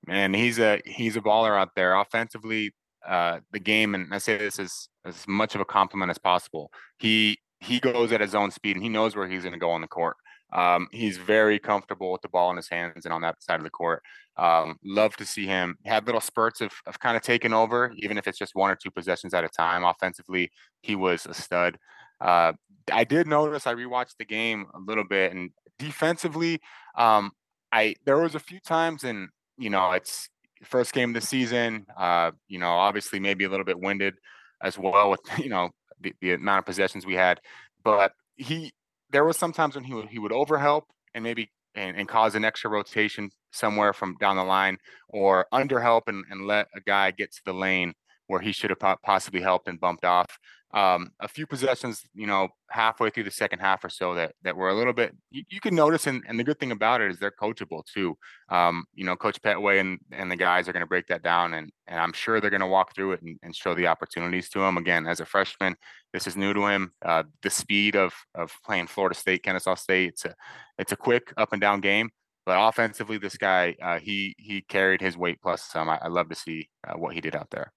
Man, he's a he's a baller out there. Offensively, uh, the game, and I say this as as much of a compliment as possible. He he goes at his own speed, and he knows where he's going to go on the court. Um, he's very comfortable with the ball in his hands and on that side of the court. Um, love to see him had little spurts of, of kind of taking over, even if it's just one or two possessions at a time. Offensively, he was a stud. Uh, I did notice I rewatched the game a little bit, and defensively, um, I there was a few times, and you know, it's first game of the season. Uh, you know, obviously maybe a little bit winded as well with <laughs> you know the, the amount of possessions we had, but he there was sometimes when he would he would overhelp and maybe and, and cause an extra rotation somewhere from down the line or underhelp and, and let a guy get to the lane where he should have possibly helped and bumped off. Um, a few possessions, you know, halfway through the second half or so that that were a little bit you, you can notice, and, and the good thing about it is they're coachable too. Um, you know, Coach Pettway and and the guys are going to break that down, and and I'm sure they're going to walk through it and, and show the opportunities to him. Again, as a freshman, this is new to him. Uh, the speed of of playing Florida State, Kennesaw State, it's a it's a quick up and down game. But offensively, this guy, uh, he he carried his weight plus some. I, I love to see uh, what he did out there.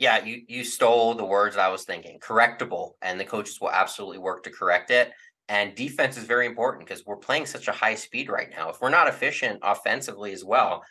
Yeah, you you stole the words I was thinking. Correctable, and the coaches will absolutely work to correct it. And defense is very important because we're playing such a high speed right now. If we're not efficient offensively as well,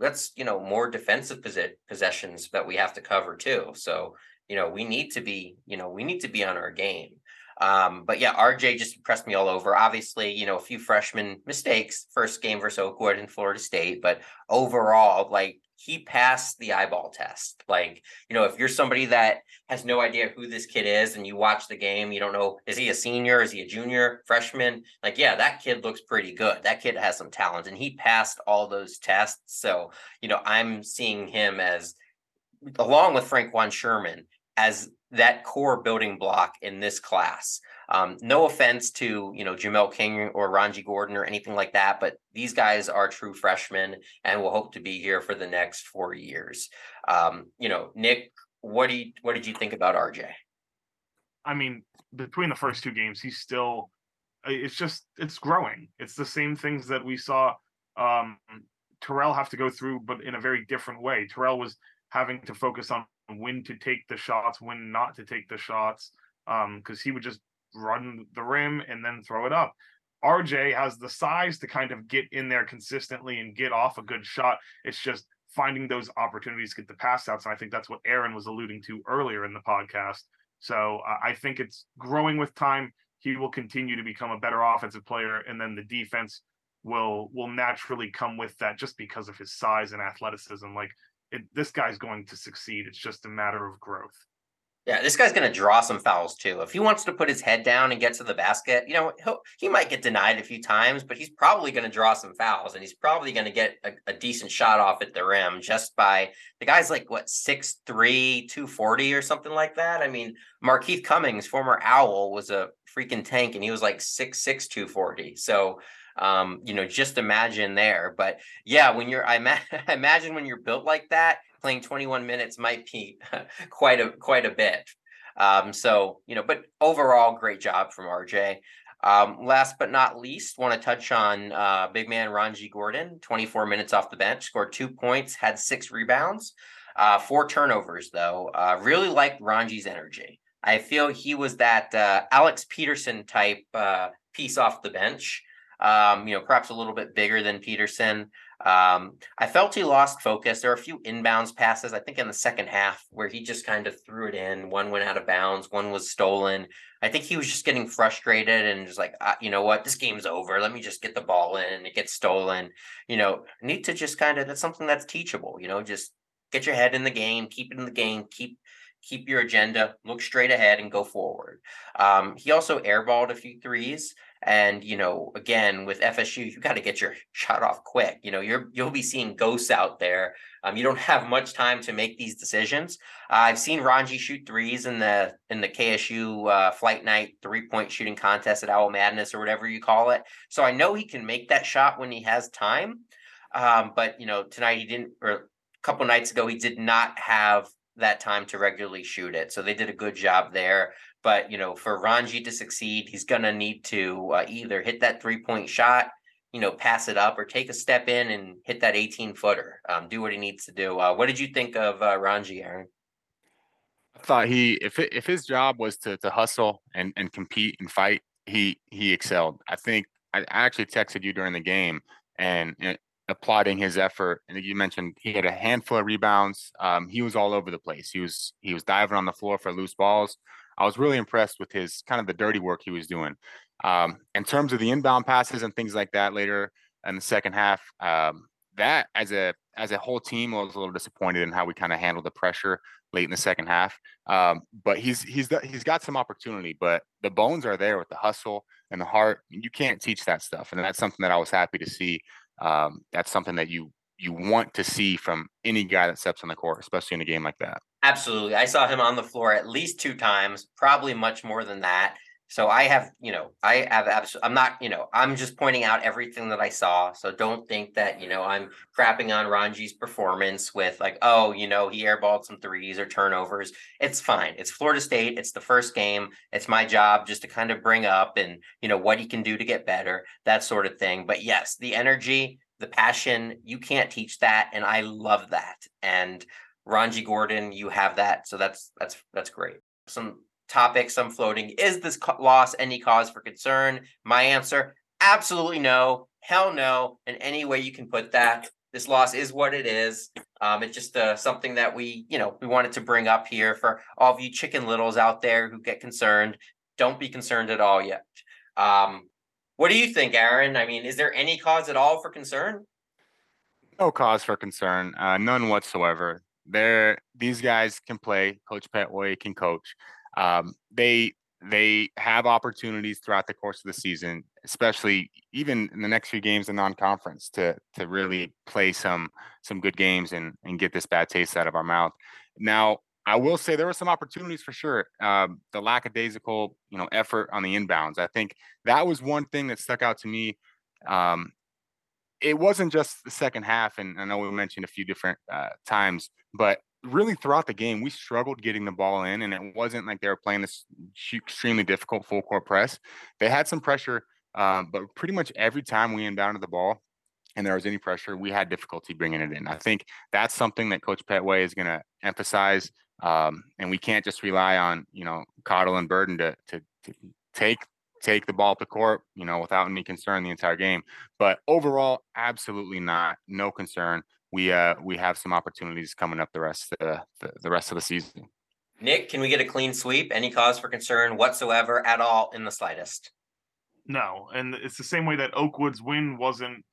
that's you know more defensive possessions that we have to cover too. So you know we need to be you know we need to be on our game. Um, but yeah, RJ just impressed me all over. Obviously, you know, a few freshman mistakes, first game versus Oakwood in Florida State, but overall, like he passed the eyeball test. Like, you know, if you're somebody that has no idea who this kid is and you watch the game, you don't know, is he a senior? Is he a junior, freshman? Like, yeah, that kid looks pretty good. That kid has some talent and he passed all those tests. So, you know, I'm seeing him as, along with Frank-Juan Sherman, as that core building block in this class. Um, no offense to you know Jamel King or Ronji Gordon or anything like that, but these guys are true freshmen and will hope to be here for the next four years. Um, you know, Nick, what do you what did you think about RJ? I mean, between the first two games, he's still it's just it's growing. It's the same things that we saw um Terrell have to go through, but in a very different way. Terrell was having to focus on when to take the shots, when not to take the shots, because um, he would just run the rim and then throw it up. RJ has the size to kind of get in there consistently and get off a good shot. It's just finding those opportunities to get the pass outs. And I think that's what Aaron was alluding to earlier in the podcast. So uh, I think it's growing with time. He will continue to become a better offensive player, and then the defense will will naturally come with that just because of his size and athleticism. Like it, this guy's going to succeed. It's just a matter of growth. Yeah, this guy's going to draw some fouls too. If he wants to put his head down and get to the basket, you know, he he might get denied a few times, but he's probably going to draw some fouls and he's probably going to get a, a, decent shot off at the rim just by the guy's like what 6'3, 240 or something like that. I mean, Markeith Cummings, former Owl, was a freaking tank and he was like 6'6, 240. So um, you know, just imagine there. But yeah, when you're, I, ma- I imagine when you're built like that, playing 21 minutes might be <laughs> quite a quite a bit. Um, so you know, but overall, great job from RJ. Um, last but not least, want to touch on uh, big man Ronji Gordon. 24 minutes off the bench, scored two points, had six rebounds, uh, four turnovers though. Uh, really liked Ronji's energy. I feel he was that uh, Alex Peterson type uh, piece off the bench um, you know, perhaps a little bit bigger than Peterson. Um, I felt he lost focus. There were a few inbounds passes, I think in the second half, where he just kind of threw it in. One went out of bounds, one was stolen. I think he was just getting frustrated and just like, ah, you know what, this game's over. Let me just get the ball in. And it gets stolen. You know, need to just kind of, that's something that's teachable, you know, just get your head in the game, keep it in the game, keep keep your agenda, look straight ahead, and go forward. Um, he also airballed a few threes. And you know, again with FSU, you got to get your <laughs> shot off quick. You know, you're you'll be seeing ghosts out there. Um, you don't have much time to make these decisions. Uh, I've seen Ronji shoot threes in the in the KSU uh, Flight Night three point shooting contest at Owl Madness or whatever you call it. So I know he can make that shot when he has time. Um, but you know, tonight he didn't, or a couple nights ago he did not have that time to regularly shoot it. So they did a good job there. But you know, for Ranji to succeed, he's gonna need to uh, either hit that three point shot, you know, pass it up, or take a step in and hit that 18 footer. Um, do what he needs to do. Uh, what did you think of uh, Ronji, Aaron? I thought he, if it, if his job was to to hustle and and compete and fight, he he excelled. I think I actually texted you during the game and applauding his effort. And you mentioned he had a handful of rebounds. Um, he was all over the place. He was he was diving on the floor for loose balls. I was really impressed with his kind of the dirty work he was doing. Um, in terms of the inbound passes and things like that later in the second half, um, that as a as a whole team I was a little disappointed in how we kind of handled the pressure late in the second half. Um, but he's he's he's got some opportunity, but the bones are there with the hustle and the heart. You can't teach that stuff, and that's something that I was happy to see. Um, that's something that you you want to see from any guy that steps on the court, especially in a game like that. Absolutely. I saw him on the floor at least two times, probably much more than that. So I have, you know, I have absolutely, I'm not, you know, I'm just pointing out everything that I saw. So don't think that, you know, I'm crapping on Ranji's performance with like, oh, you know, he airballed some threes or turnovers. It's fine. It's Florida State. It's the first game. It's my job just to kind of bring up and, you know, what he can do to get better, that sort of thing. But yes, the energy, the passion, you can't teach that. And I love that. And Ranji Gordon, you have that. So that's, that's, that's great. Some topics I'm floating. Is this loss any cause for concern? My answer absolutely no. Hell no. In any way you can put that. This loss is what it is. Um, it's just uh, something that we, you know, we wanted to bring up here for all of you chicken littles out there who get concerned. Don't be concerned at all yet. Um, what do you think, Aaron? I mean, is there any cause at all for concern? No cause for concern, uh, none whatsoever. There, these guys can play. Coach Pettway can coach um, they they have opportunities throughout the course of the season, especially even in the next few games in non-conference, to to really play some some good games and and get this bad taste out of our mouth. Now, I will say there were some opportunities for sure. Um, the lackadaisical, you know, effort on the inbounds. I think that was one thing that stuck out to me. Um, it wasn't just the second half, and I know we mentioned a few different uh, times, but really throughout the game, we struggled getting the ball in, and it wasn't like they were playing this extremely difficult full court press. They had some pressure, um, but pretty much every time we inbounded the ball and there was any pressure, we had difficulty bringing it in. I think that's something that Coach Pettway is going to emphasize, um, and we can't just rely on you know Cottle and Burden to, to to take take the ball to court, you know, without any concern the entire game. But overall, absolutely not, no concern we uh we have some opportunities coming up the rest of the, the, the rest of the season. Nick, can we get a clean sweep? Any cause for concern whatsoever at all in the slightest? No, and it's the same way that Oakwood's win wasn't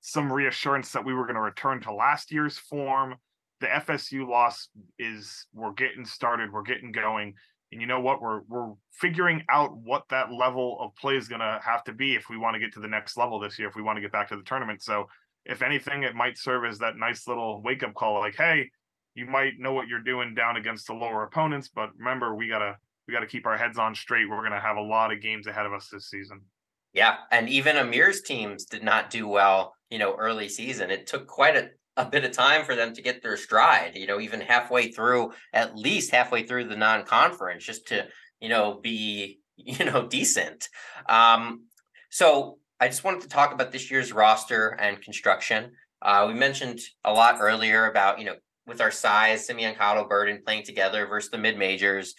some reassurance that we were going to return to last year's form. The FSU loss is we're getting started, we're getting going. And you know what? We're we're figuring out what that level of play is going to have to be if we want to get to the next level this year, if we want to get back to the tournament. So if anything, it might serve as that nice little wake up call, like, hey, you might know what you're doing down against the lower opponents, but remember, we gotta we gotta keep our heads on straight. We're gonna have a lot of games ahead of us this season. Yeah, and even Amir's teams did not do well, you know, early season. It took quite a a bit of time for them to get their stride, you know, even halfway through, at least halfway through the non-conference, just to, you know, be, <laughs> you know, decent. Um, so I just wanted to talk about this year's roster and construction. Uh, we mentioned a lot earlier about, you know, with our size, Simeon Cottle Burden playing together versus the mid majors.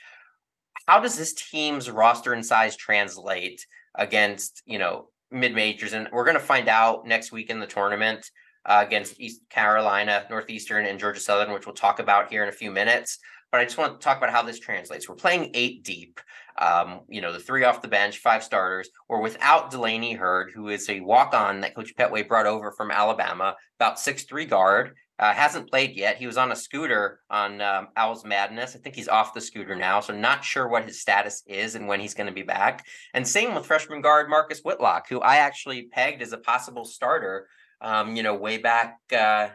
How does this team's roster and size translate against, you know, mid majors? And we're going to find out next week in the tournament uh, against East Carolina, Northeastern, and Georgia Southern, which we'll talk about here in a few minutes. But I just want to talk about how this translates. We're playing eight deep um, you know, the three off the bench, five starters, We're without Delaney Hurd, who is a walk on that Coach Pettway brought over from Alabama, about six three guard. Uh, hasn't played yet. He was on a scooter on um, Owls Madness. I think he's off the scooter now, so not sure what his status is and when he's going to be back. And same with freshman guard Marcus Whitlock, who I actually pegged as a possible starter. Um, you know, way back uh,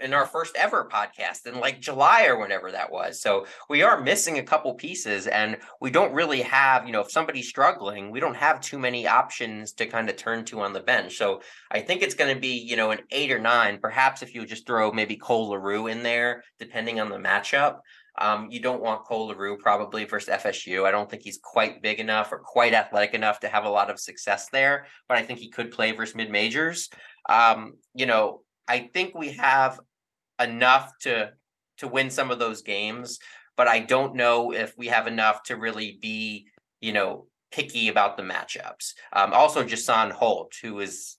in our first ever podcast in like July or whenever that was. So we are missing a couple pieces and we don't really have, you know, if somebody's struggling, we don't have too many options to kind of turn to on the bench. So I think it's going to be, you know, an eight or nine, perhaps if you just throw maybe Cole LaRue in there, depending on the matchup. Um, you don't want Cole LaRue probably versus FSU. I don't think he's quite big enough or quite athletic enough to have a lot of success there, but I think he could play versus mid majors. Um, you know, I think we have enough to to win some of those games, but I don't know if we have enough to really be, you know, picky about the matchups. Um, also, Jason Holt, who is,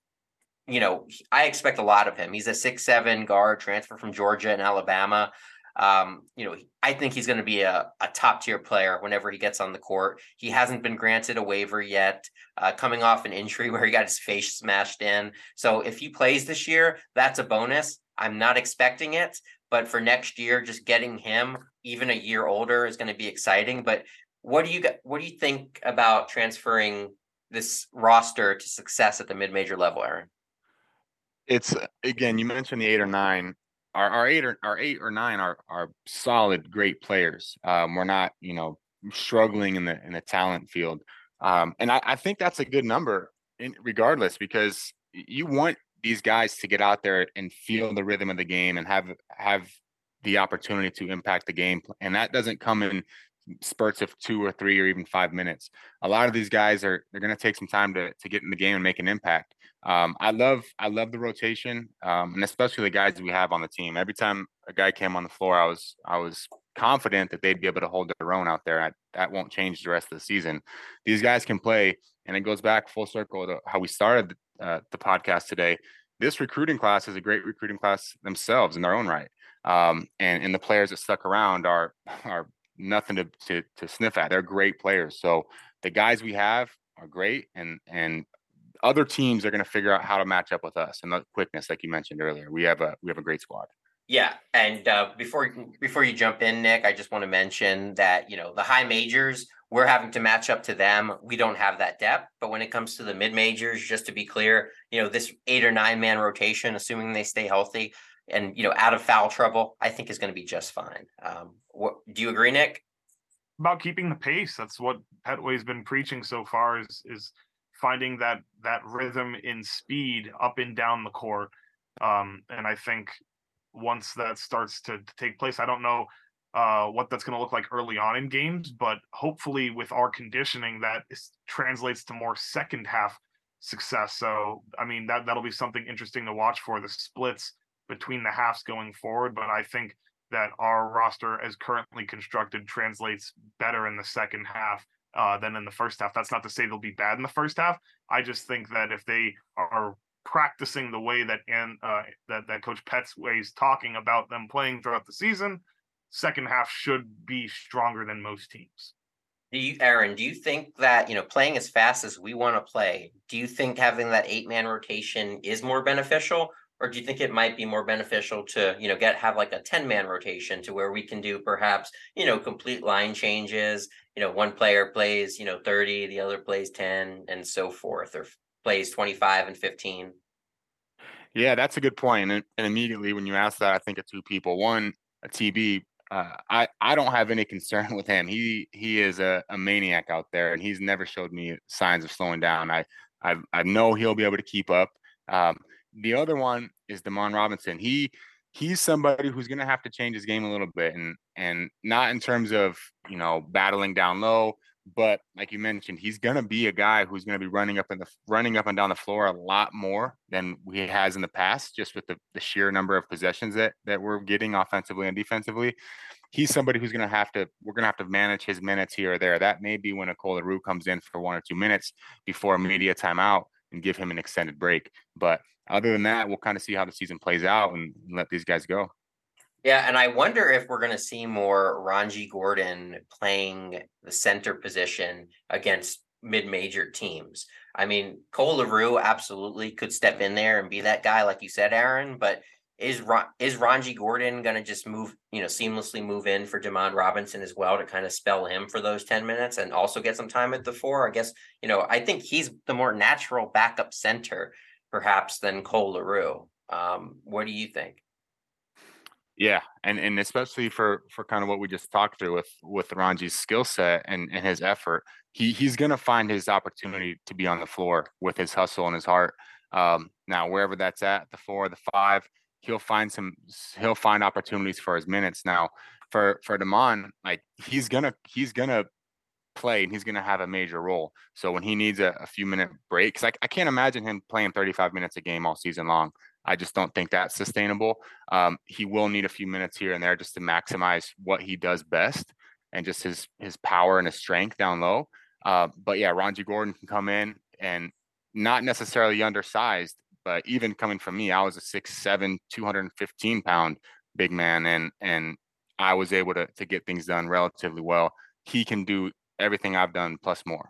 you know, I expect a lot of him. He's a six seven guard transfer from Georgia and Alabama. Um, you know, I think he's going to be a, a top tier player whenever he gets on the court. He hasn't been granted a waiver yet, uh, coming off an injury <laughs> where he got his face smashed in. So if he plays this year, that's a bonus. I'm not expecting it, but for next year, just getting him even a year older is going to be exciting. But what do you what do you think about transferring this roster to success at the mid major level, Aaron? It's again, you mentioned the eight or nine. our, our eight or our eight or nine are are solid, great players. Um, we're not, you know, struggling in the in the talent field. Um, and I, I think that's a good number in regardless because you want these guys to get out there and feel the rhythm of the game and have have the opportunity to impact the game. And that doesn't come in spurts of two or three or even five minutes. A lot of these guys are they're going to take some time to to get in the game and make an impact. Um, I love I love the rotation, um, and especially the guys we have on the team. Every time a guy came on the floor, I was I was confident that they'd be able to hold their own out there. I, that won't change the rest of the season. These guys can play, and it goes back full circle to how we started uh, the podcast today. This recruiting class is a great recruiting class themselves in their own right, um, and and the players that stuck around are are nothing to, to to sniff at. They're great players. So the guys we have are great, and and other teams are going to figure out how to match up with us and the quickness, like you mentioned earlier. We have a we have a great squad. Yeah, and uh, before before you jump in, Nick, I just want to mention that you know the high majors we're having to match up to them. We don't have that depth, but when it comes to the mid majors, just to be clear, you know this eight or nine man rotation, assuming they stay healthy and you know out of foul trouble, I think is going to be just fine. Um, what, do you agree, Nick? About keeping the pace. That's what Pettway's been preaching so far. Is is finding that that rhythm in speed up and down the court. Um, and I think once that starts to, to take place, I don't know uh, what that's going to look like early on in games, but hopefully with our conditioning, that is, translates to more second half success. So, I mean, that that'll be something interesting to watch for the splits between the halves going forward. But I think that our roster, as currently constructed, translates better in the second half uh, than in the first half. That's not to say they'll be bad in the first half. I just think that if they are practicing the way that and uh, that that Coach Pettway is talking about them playing throughout the season, second half should be stronger than most teams. Do you, Aaron? Do you think that you know playing as fast as we want to play? Do you think having that eight man rotation is more beneficial, or do you think it might be more beneficial to you know get have like a 10 man rotation to where we can do perhaps you know complete line changes you know one player plays you know 30 the other plays 10 and so forth or plays 25 and 15 yeah that's a good point and, and immediately when you ask that i think of two people one a tb uh, I I don't have any concern <laughs> with him. He he is a, a maniac out there, and he's never showed me signs of slowing down. I I, I know he'll be able to keep up. Um, the other one is Demond Robinson. He he's somebody who's going to have to change his game a little bit, and and not in terms of you know battling down low, but like you mentioned, he's going to be a guy who's going to be running up in the running up and down the floor a lot more than he has in the past, just with the, the sheer number of possessions that that we're getting offensively and defensively. He's somebody who's going to have to. We're going to have to manage his minutes here or there. That may be when Cole LaRue comes in for one or two minutes before a media timeout and give him an extended break. But other than that, we'll kind of see how the season plays out and let these guys go. Yeah, and I wonder if we're going to see more Ranji Gordon playing the center position against mid-major teams. I mean, Cole LaRue absolutely could step in there and be that guy, like you said, Aaron. But is is Ranji Gordon going to just move, you know, seamlessly move in for Demond Robinson as well to kind of spell him for those ten minutes and also get some time at the four? I guess you know, I think he's the more natural backup center perhaps than Cole LaRue. Um, what do you think? Yeah, and and especially for for kind of what we just talked through with with Ranji's skill set and and his effort, he he's gonna find his opportunity to be on the floor with his hustle and his heart. Um, now wherever that's at, the four, the five, he'll find some he'll find opportunities for his minutes. Now for for Demond, like he's gonna he's gonna play and he's going to have a major role. So when he needs a, a few minute breaks, like I can't imagine him playing 35 minutes a game all season long. I just don't think that's sustainable. Um, he will need a few minutes here and there just to maximize what he does best and just his his power and his strength down low. Uh, but yeah, Ranji Gordon can come in and not necessarily undersized, but even coming from me, I was a six seven, 215 pound big man, and and I was able to to get things done relatively well. He can do everything I've done plus more.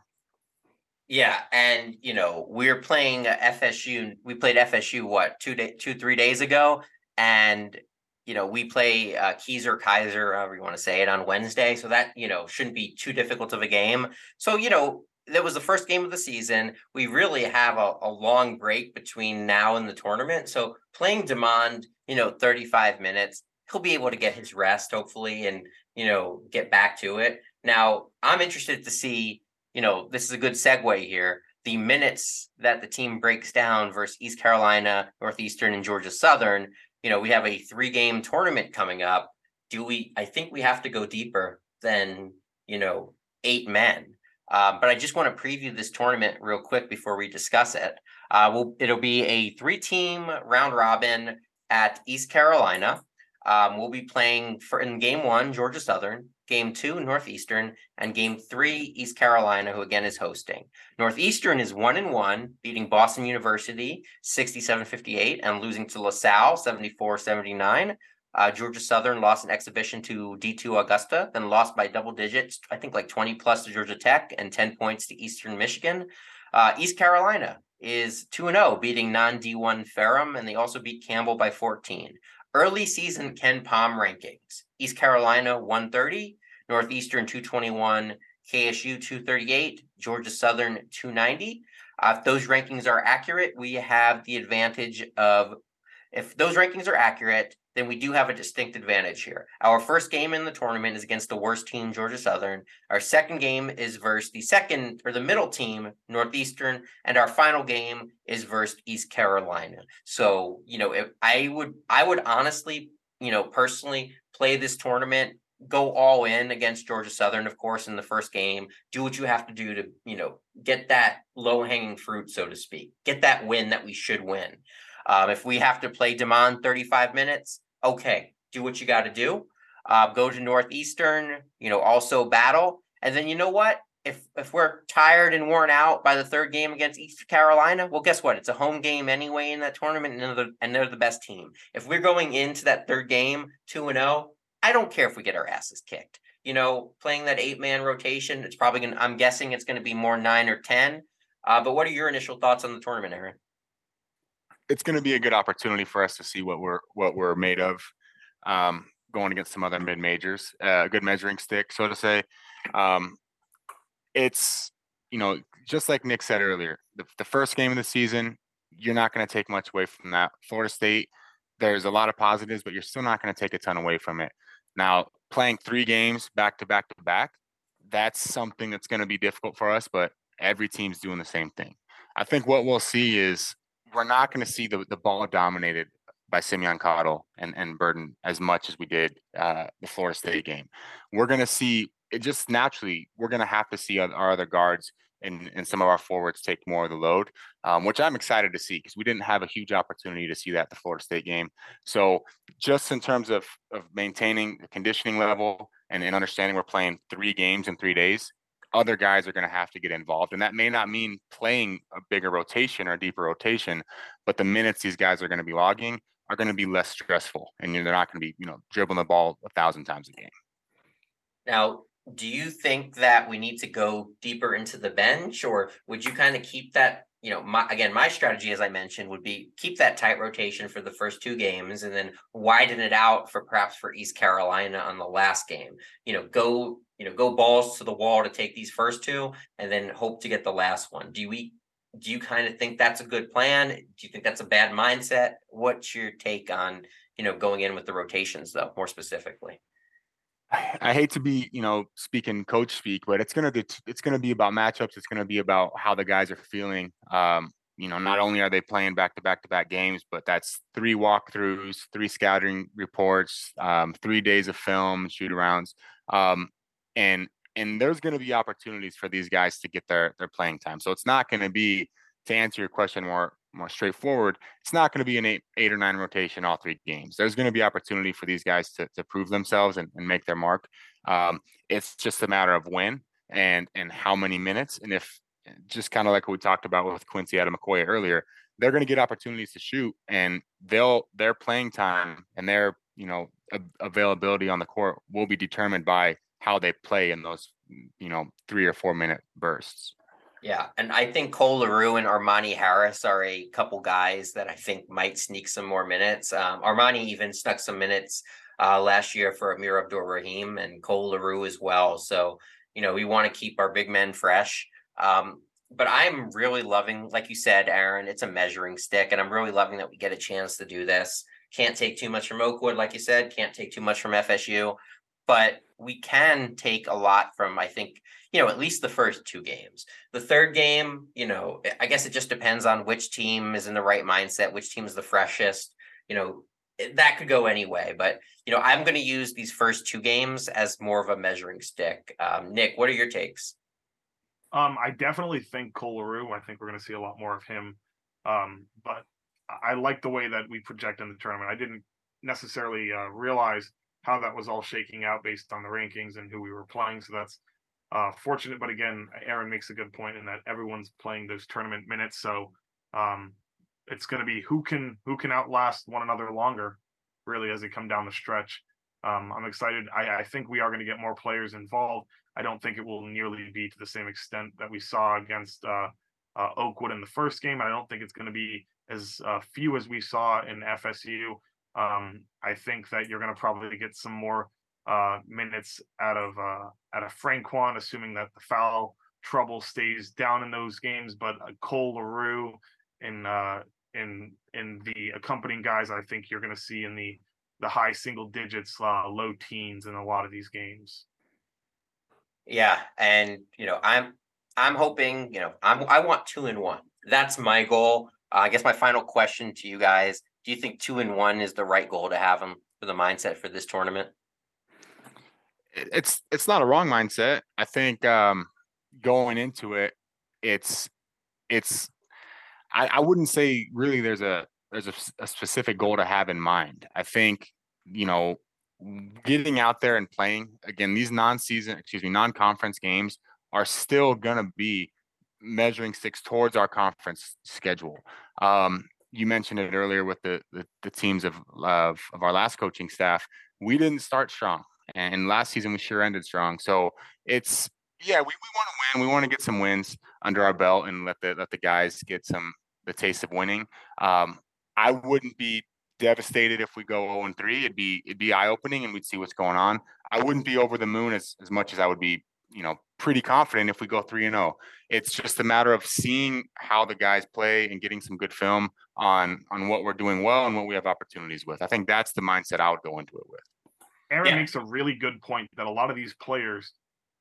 Yeah, and you know we're playing FSU. We played FSU what two day, two three days ago, and you know we play uh, Keiser Kaiser, however you want to say it, on Wednesday. So that you know shouldn't be too difficult of a game. So you know that was the first game of the season. We really have a, a long break between now and the tournament. So playing Demond, you know, 35 minutes, he'll be able to get his rest, hopefully, and, you know, get back to it. Now, I'm interested to see, you know, this is a good segue here. The minutes that the team breaks down versus East Carolina, Northeastern, and Georgia Southern. You know, we have a three game tournament coming up. Do we, I think we have to go deeper than, you know, eight men. Uh, but I just want to preview this tournament real quick before we discuss it. Uh, we'll, it'll be a three team round robin at East Carolina. Um, we'll be playing for in game one, Georgia Southern, game two, Northeastern, and game three, East Carolina, who again is hosting. Northeastern is one and one, beating Boston University 67 58 and losing to LaSalle 74 79. Uh, Georgia Southern lost an exhibition to D2 Augusta, then lost by double digits, I think like 20 plus to Georgia Tech and 10 points to Eastern Michigan. Uh, East Carolina is 2 0, beating non D1 Ferrum, and they also beat Campbell by 14. Early season KenPom rankings. East Carolina 130, Northeastern 221, KSU 238, Georgia Southern 290. Uh, if those rankings are accurate, we have the advantage of if those rankings are accurate, then we do have a distinct advantage here. Our first game in the tournament is against the worst team, Georgia Southern. Our second game is versus the second or the middle team, Northeastern, and our final game is versus East Carolina. So, you know, if I would I would honestly, you know, personally play this tournament go all in against Georgia Southern, of course, in the first game. Do what you have to do to, you know, get that low hanging fruit, so to speak. Get that win that we should win. Um, if we have to play Demond 35 minutes, okay, do what you got to do. Uh, go to Northeastern, you know, also battle. And then you know what? If if we're tired and worn out by the third game against East Carolina, well, guess what? It's a home game anyway in that tournament, and they're, and they're the best team. If we're going into that third game two and zero, oh, I don't care if we get our asses kicked. You know, playing that eight man rotation, it's probably going. to I'm guessing it's going to be more nine or ten. Uh, but what are your initial thoughts on the tournament, Aaron? It's going to be a good opportunity for us to see what we're what we're made of um, going against some other mid majors. Uh, a good measuring stick, so to say. Um, it's you know just like Nick said earlier, the, the first game of the season, you're not going to take much away from that. Florida State, there's a lot of positives, but you're still not going to take a ton away from it. Now, playing three games back to back to back, that's something that's going to be difficult for us, but every team's doing the same thing. I think what we'll see is we're not going to see the, the ball dominated by Simeon Cottle and, and Burden as much as we did uh, the Florida State game. We're going to see it just naturally, we're going to have to see our other guards and, and some of our forwards take more of the load, um, which I'm excited to see because we didn't have a huge opportunity to see that the Florida State game. So just in terms of, of maintaining the conditioning level and, and understanding we're playing three games in three days, other guys are going to have to get involved. And that may not mean playing a bigger rotation or a deeper rotation, but the minutes these guys are going to be logging are going to be less stressful. And they're not going to be, you know, dribbling the ball a thousand times a game. Now, do you think that we need to go deeper into the bench or would you kind of keep that you know, my, again, my strategy, as I mentioned, would be keep that tight rotation for the first two games and then widen it out for perhaps for East Carolina on the last game. You know, go, you know, go balls to the wall to take these first two and then hope to get the last one. Do we, do you kind of think that's a good plan? Do you think that's a bad mindset? What's your take on, you know, going in with the rotations though, more specifically? <sighs> I hate to be, you know, speaking coach speak, but it's gonna be it's gonna be about matchups. It's gonna be about how the guys are feeling. Um, you know, not only are they playing back to back to back games, but that's three walkthroughs, three scouting reports, um, three days of film, shoot arounds, um, and and there's going to be opportunities for these guys to get their their playing time. So it's not going to be to answer your question more more straightforward, it's not going to be an eight, eight or nine rotation all three games. There's going to be opportunity for these guys to, to prove themselves and, and make their mark. Um, it's just a matter of when and and how many minutes. And if just kind of like what we talked about with Quincy Adekokoya earlier, they're going to get opportunities to shoot, and they'll their playing time and their you know availability on the court will be determined by how they play in those you know three or four minute bursts. Yeah, and I think Cole LaRue and Armani Harris are a couple guys that I think might sneak some more minutes. Um, Armani even snuck some minutes uh, last year for Amir Abdur-Rahim and Cole LaRue as well. So, you know, we want to keep our big men fresh. Um, but I'm really loving, like you said, Aaron, it's a measuring stick, and I'm really loving that we get a chance to do this. Can't take too much from Oakwood, like you said, can't take too much from FSU, but we can take a lot from, I think, you know, at least the first two games. The third game, you know, I guess it just depends on which team is in the right mindset, which team is the freshest. You know, that could go anyway. But you know, I'm going to use these first two games as more of a measuring stick. Um, Nick, what are your takes? Um, I definitely think Cole LaRue. I think we're going to see a lot more of him. Um, but I like the way that we project in the tournament. I didn't necessarily uh, realize how that was all shaking out based on the rankings and who we were playing. So that's uh, fortunate. But again, Aaron makes a good point in that everyone's playing those tournament minutes. So um, it's going to be who can who can outlast one another longer, really, as they come down the stretch. Um, I'm excited. I, I think we are going to get more players involved. I don't think it will nearly be to the same extent that we saw against uh, uh, Oakwood in the first game. I don't think it's going to be as uh, few as we saw in FSU. Um, I think that you're going to probably get some more uh, minutes out of uh, out of Franquan, assuming that the foul trouble stays down in those games. But uh, Cole LaRue and in in the accompanying guys, I think you're going to see in the the high single digits, uh, low teens in a lot of these games. Yeah, and you know, I'm I'm hoping, you know, I'm I want two and one. That's my goal. Uh, I guess my final question to you guys: Do you think two and one is the right goal to have them for the mindset for this tournament? It's it's not a wrong mindset. I think um, going into it, it's it's I, I wouldn't say really there's a there's a, a specific goal to have in mind. I think you know getting out there and playing again these non-season excuse me non-conference games are still going to be measuring sticks towards our conference schedule um, you mentioned it earlier with the the, the teams of, of of our last coaching staff we didn't start strong and last season we sure ended strong so it's yeah we, we want to win we want to get some wins under our belt and let the let the guys get some the taste of winning. Um, I wouldn't be devastated if we go 0 and 3. It'd be it'd be eye opening and we'd see what's going on. I wouldn't be over the moon as, as much as I would be, you know, pretty confident if we go 3 and 0. It's just a matter of seeing how the guys play and getting some good film on on what we're doing well and what we have opportunities with. I think that's the mindset I would go into it with. Aaron yeah. makes a really good point that a lot of these players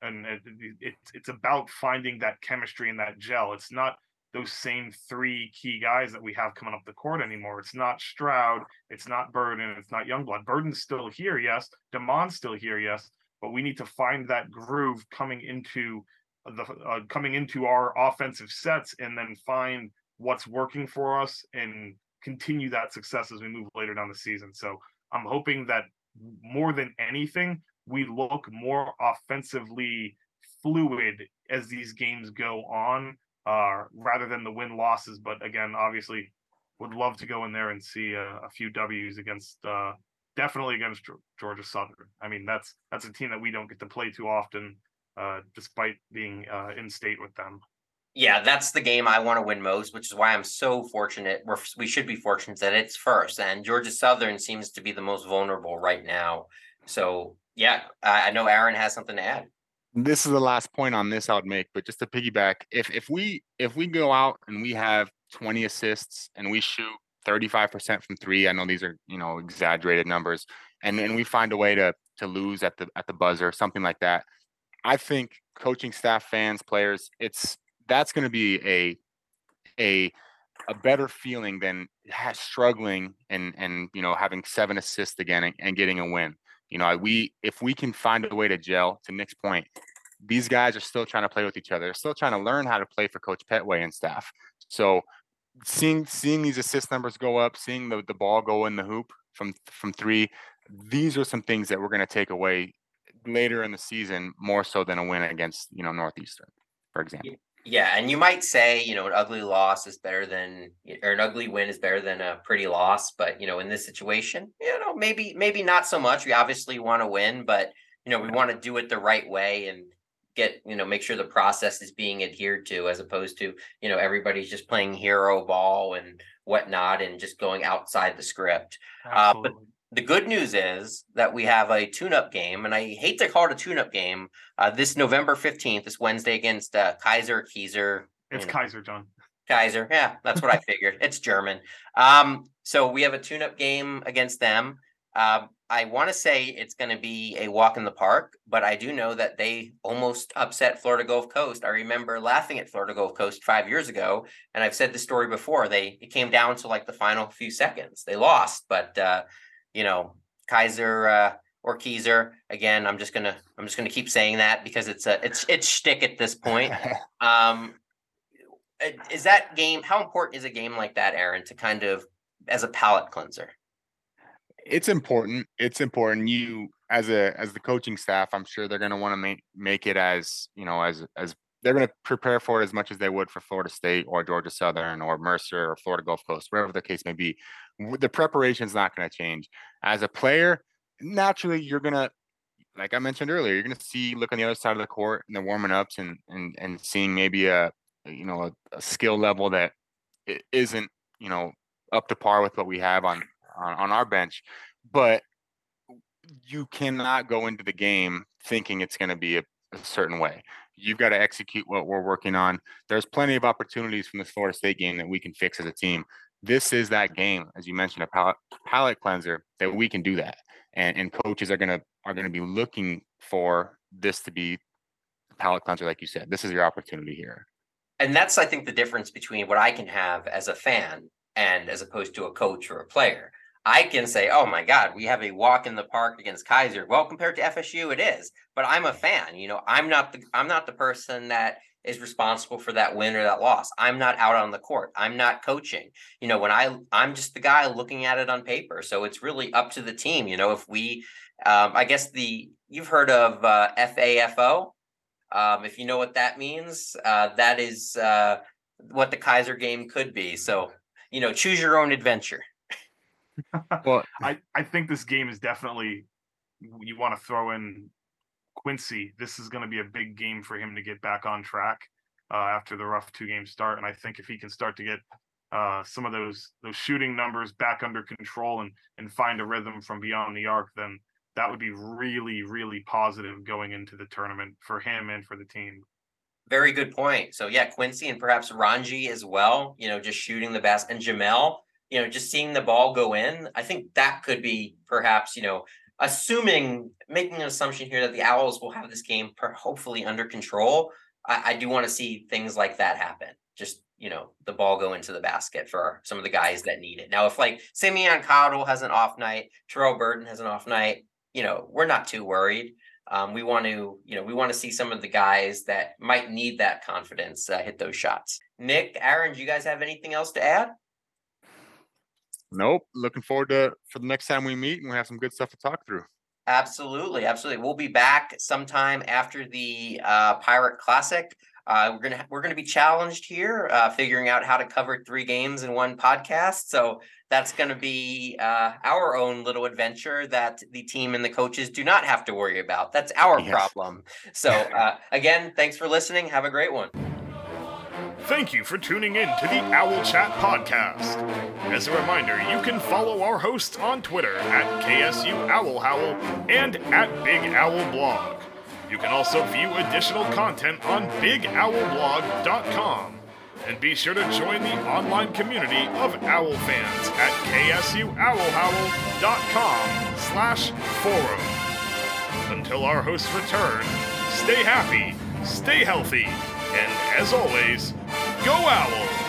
and it, it, it's about finding that chemistry and that gel. It's not those same three key guys that we have coming up the court anymore. It's not Stroud, it's not Burden, it's not Youngblood. Burden's still here, yes. Demond's still here, yes. But we need to find that groove coming into the uh, coming into our offensive sets, and then find what's working for us and continue that success as we move later down the season. So I'm hoping that more than anything, we look more offensively fluid as these games go on uh, rather than the win losses. But again, obviously, would love to go in there and see a, a few W's against uh, definitely against Georgia Southern. I mean, that's that's a team that we don't get to play too often, uh, despite being uh, in state with them. Yeah, that's the game I want to win most, which is why I'm so fortunate. We're, we should be fortunate that it's first, and Georgia Southern seems to be the most vulnerable right now. So, yeah, I, I know Aaron has something to add this is the last point on this I would make, but just to piggyback, if if we if we go out and we have 20 assists and we shoot 35% from three, I know these are you know exaggerated numbers, and and we find a way to to lose at the at the buzzer, something like that. I think coaching staff, fans, players, it's that's going to be a a a better feeling than struggling and and you know having seven assists again and, and getting a win. You know, we if we can find a way to gel, to Nick's point, these guys are still trying to play with each other. They're still trying to learn how to play for Coach Pettway and staff. So seeing seeing these assist numbers go up, seeing the, the ball go in the hoop from from three, these are some things that we're going to take away later in the season more so than a win against you know Northeastern, for example. Yeah, and you might say, you know, an ugly loss is better than or an ugly win is better than a pretty loss, but you know, in this situation, you know, maybe maybe not so much. We obviously want to win, but you know, we want to do it the right way and get, you know, make sure the process is being adhered to as opposed to, you know, everybody's just playing hero ball and whatnot and just going outside the script. Uh, but the good news is that we have a tune-up game, and I hate to call it a tune-up game. Uh, this November fifteenth, this Wednesday against uh, Kaiser Kaiser. It's Kaiser, John. Kaiser, yeah, that's what I figured. It's German. Um, so we have a tune-up game against them. Uh, I want to say it's going to be a walk in the park, but I do know that they almost upset Florida Gulf Coast. I remember laughing at Florida Gulf Coast five years ago, and I've said the story before. They it came down to like the final few seconds. They lost, but uh, you know, Kaiser uh, or Kaiser. Again, I'm just gonna I'm just gonna keep saying that because it's a it's it's shtick at this point. <laughs> um, is that game? How important is a game like that, Aaron, to kind of as a palate cleanser? It's important. It's important. You as a as the coaching staff, I'm sure they're going to want to make make it as you know as as they're going to prepare for it as much as they would for Florida State or Georgia Southern or Mercer or Florida Gulf Coast, wherever the case may be. The preparation is not going to change. As a player, naturally, you're going to, like I mentioned earlier, you're going to see look on the other side of the court and the warming ups and and and seeing maybe a you know a, a skill level that isn't you know up to par with what we have on on, on our bench, but you cannot go into the game thinking it's going to be a, a certain way. You've got to execute what we're working on. There's plenty of opportunities from this Florida State game that we can fix as a team. This is that game, as you mentioned, a palate, palate cleanser that we can do that, and and coaches are gonna are gonna be looking for this to be a palate cleanser, like you said. This is your opportunity here. And that's, I think, the difference between what I can have as a fan and as opposed to a coach or a player. I can say, oh my God, we have a walk in the park against Kaiser. Well, compared to FSU, it is. But I'm a fan. You know, I'm not the I'm not the person that is responsible for that win or that loss. I'm not out on the court. I'm not coaching. You know, when I I'm just the guy looking at it on paper. So it's really up to the team. You know, if we, um, I guess the you've heard of uh, FAFO. Um, if you know what that means, uh, that is uh, what the Kaiser game could be. So you know, choose your own adventure. <laughs> well, I I think this game is definitely you want to throw in Quincy. This is going to be a big game for him to get back on track uh, after the rough two game start, and I think if he can start to get uh, some of those those shooting numbers back under control and and find a rhythm from beyond the arc, then that would be really really positive going into the tournament for him and for the team. Very good point. So yeah, Quincy and perhaps Ranji as well. You know, just shooting the best and Jamel you know, just seeing the ball go in, I think that could be perhaps, you know, assuming making an assumption here that the Owls will have this game per, hopefully under control. I, I do want to see things like that happen. Just you know, the ball go into the basket for some of the guys that need it. Now, if like Simeon Cottle has an off night, Terrell Burden has an off night, you know, we're not too worried. Um, we want to, you know, we want to see some of the guys that might need that confidence uh, hit those shots. Nick, Aaron, do you guys have anything else to add? Nope. Looking forward to for the next time we meet and we have some good stuff to talk through. Absolutely, absolutely. We'll be back sometime after the uh, Pirate Classic. Uh, we're gonna we're gonna be challenged here, uh, figuring out how to cover three games in one podcast. So that's gonna be uh, our own little adventure that the team and the coaches do not have to worry about. That's our yes. problem. So uh, again, thanks for listening. Have a great one. Thank you for tuning in to the Owl Chat podcast. As a reminder, you can follow our hosts on Twitter at KSU Owl Howl and at Big Owl Blog. You can also view additional content on bigowlblog.com. And be sure to join the online community of owl fans at ksuowlhowl.com slash forum. Until our hosts return, stay happy, stay healthy, and as always, go Owls!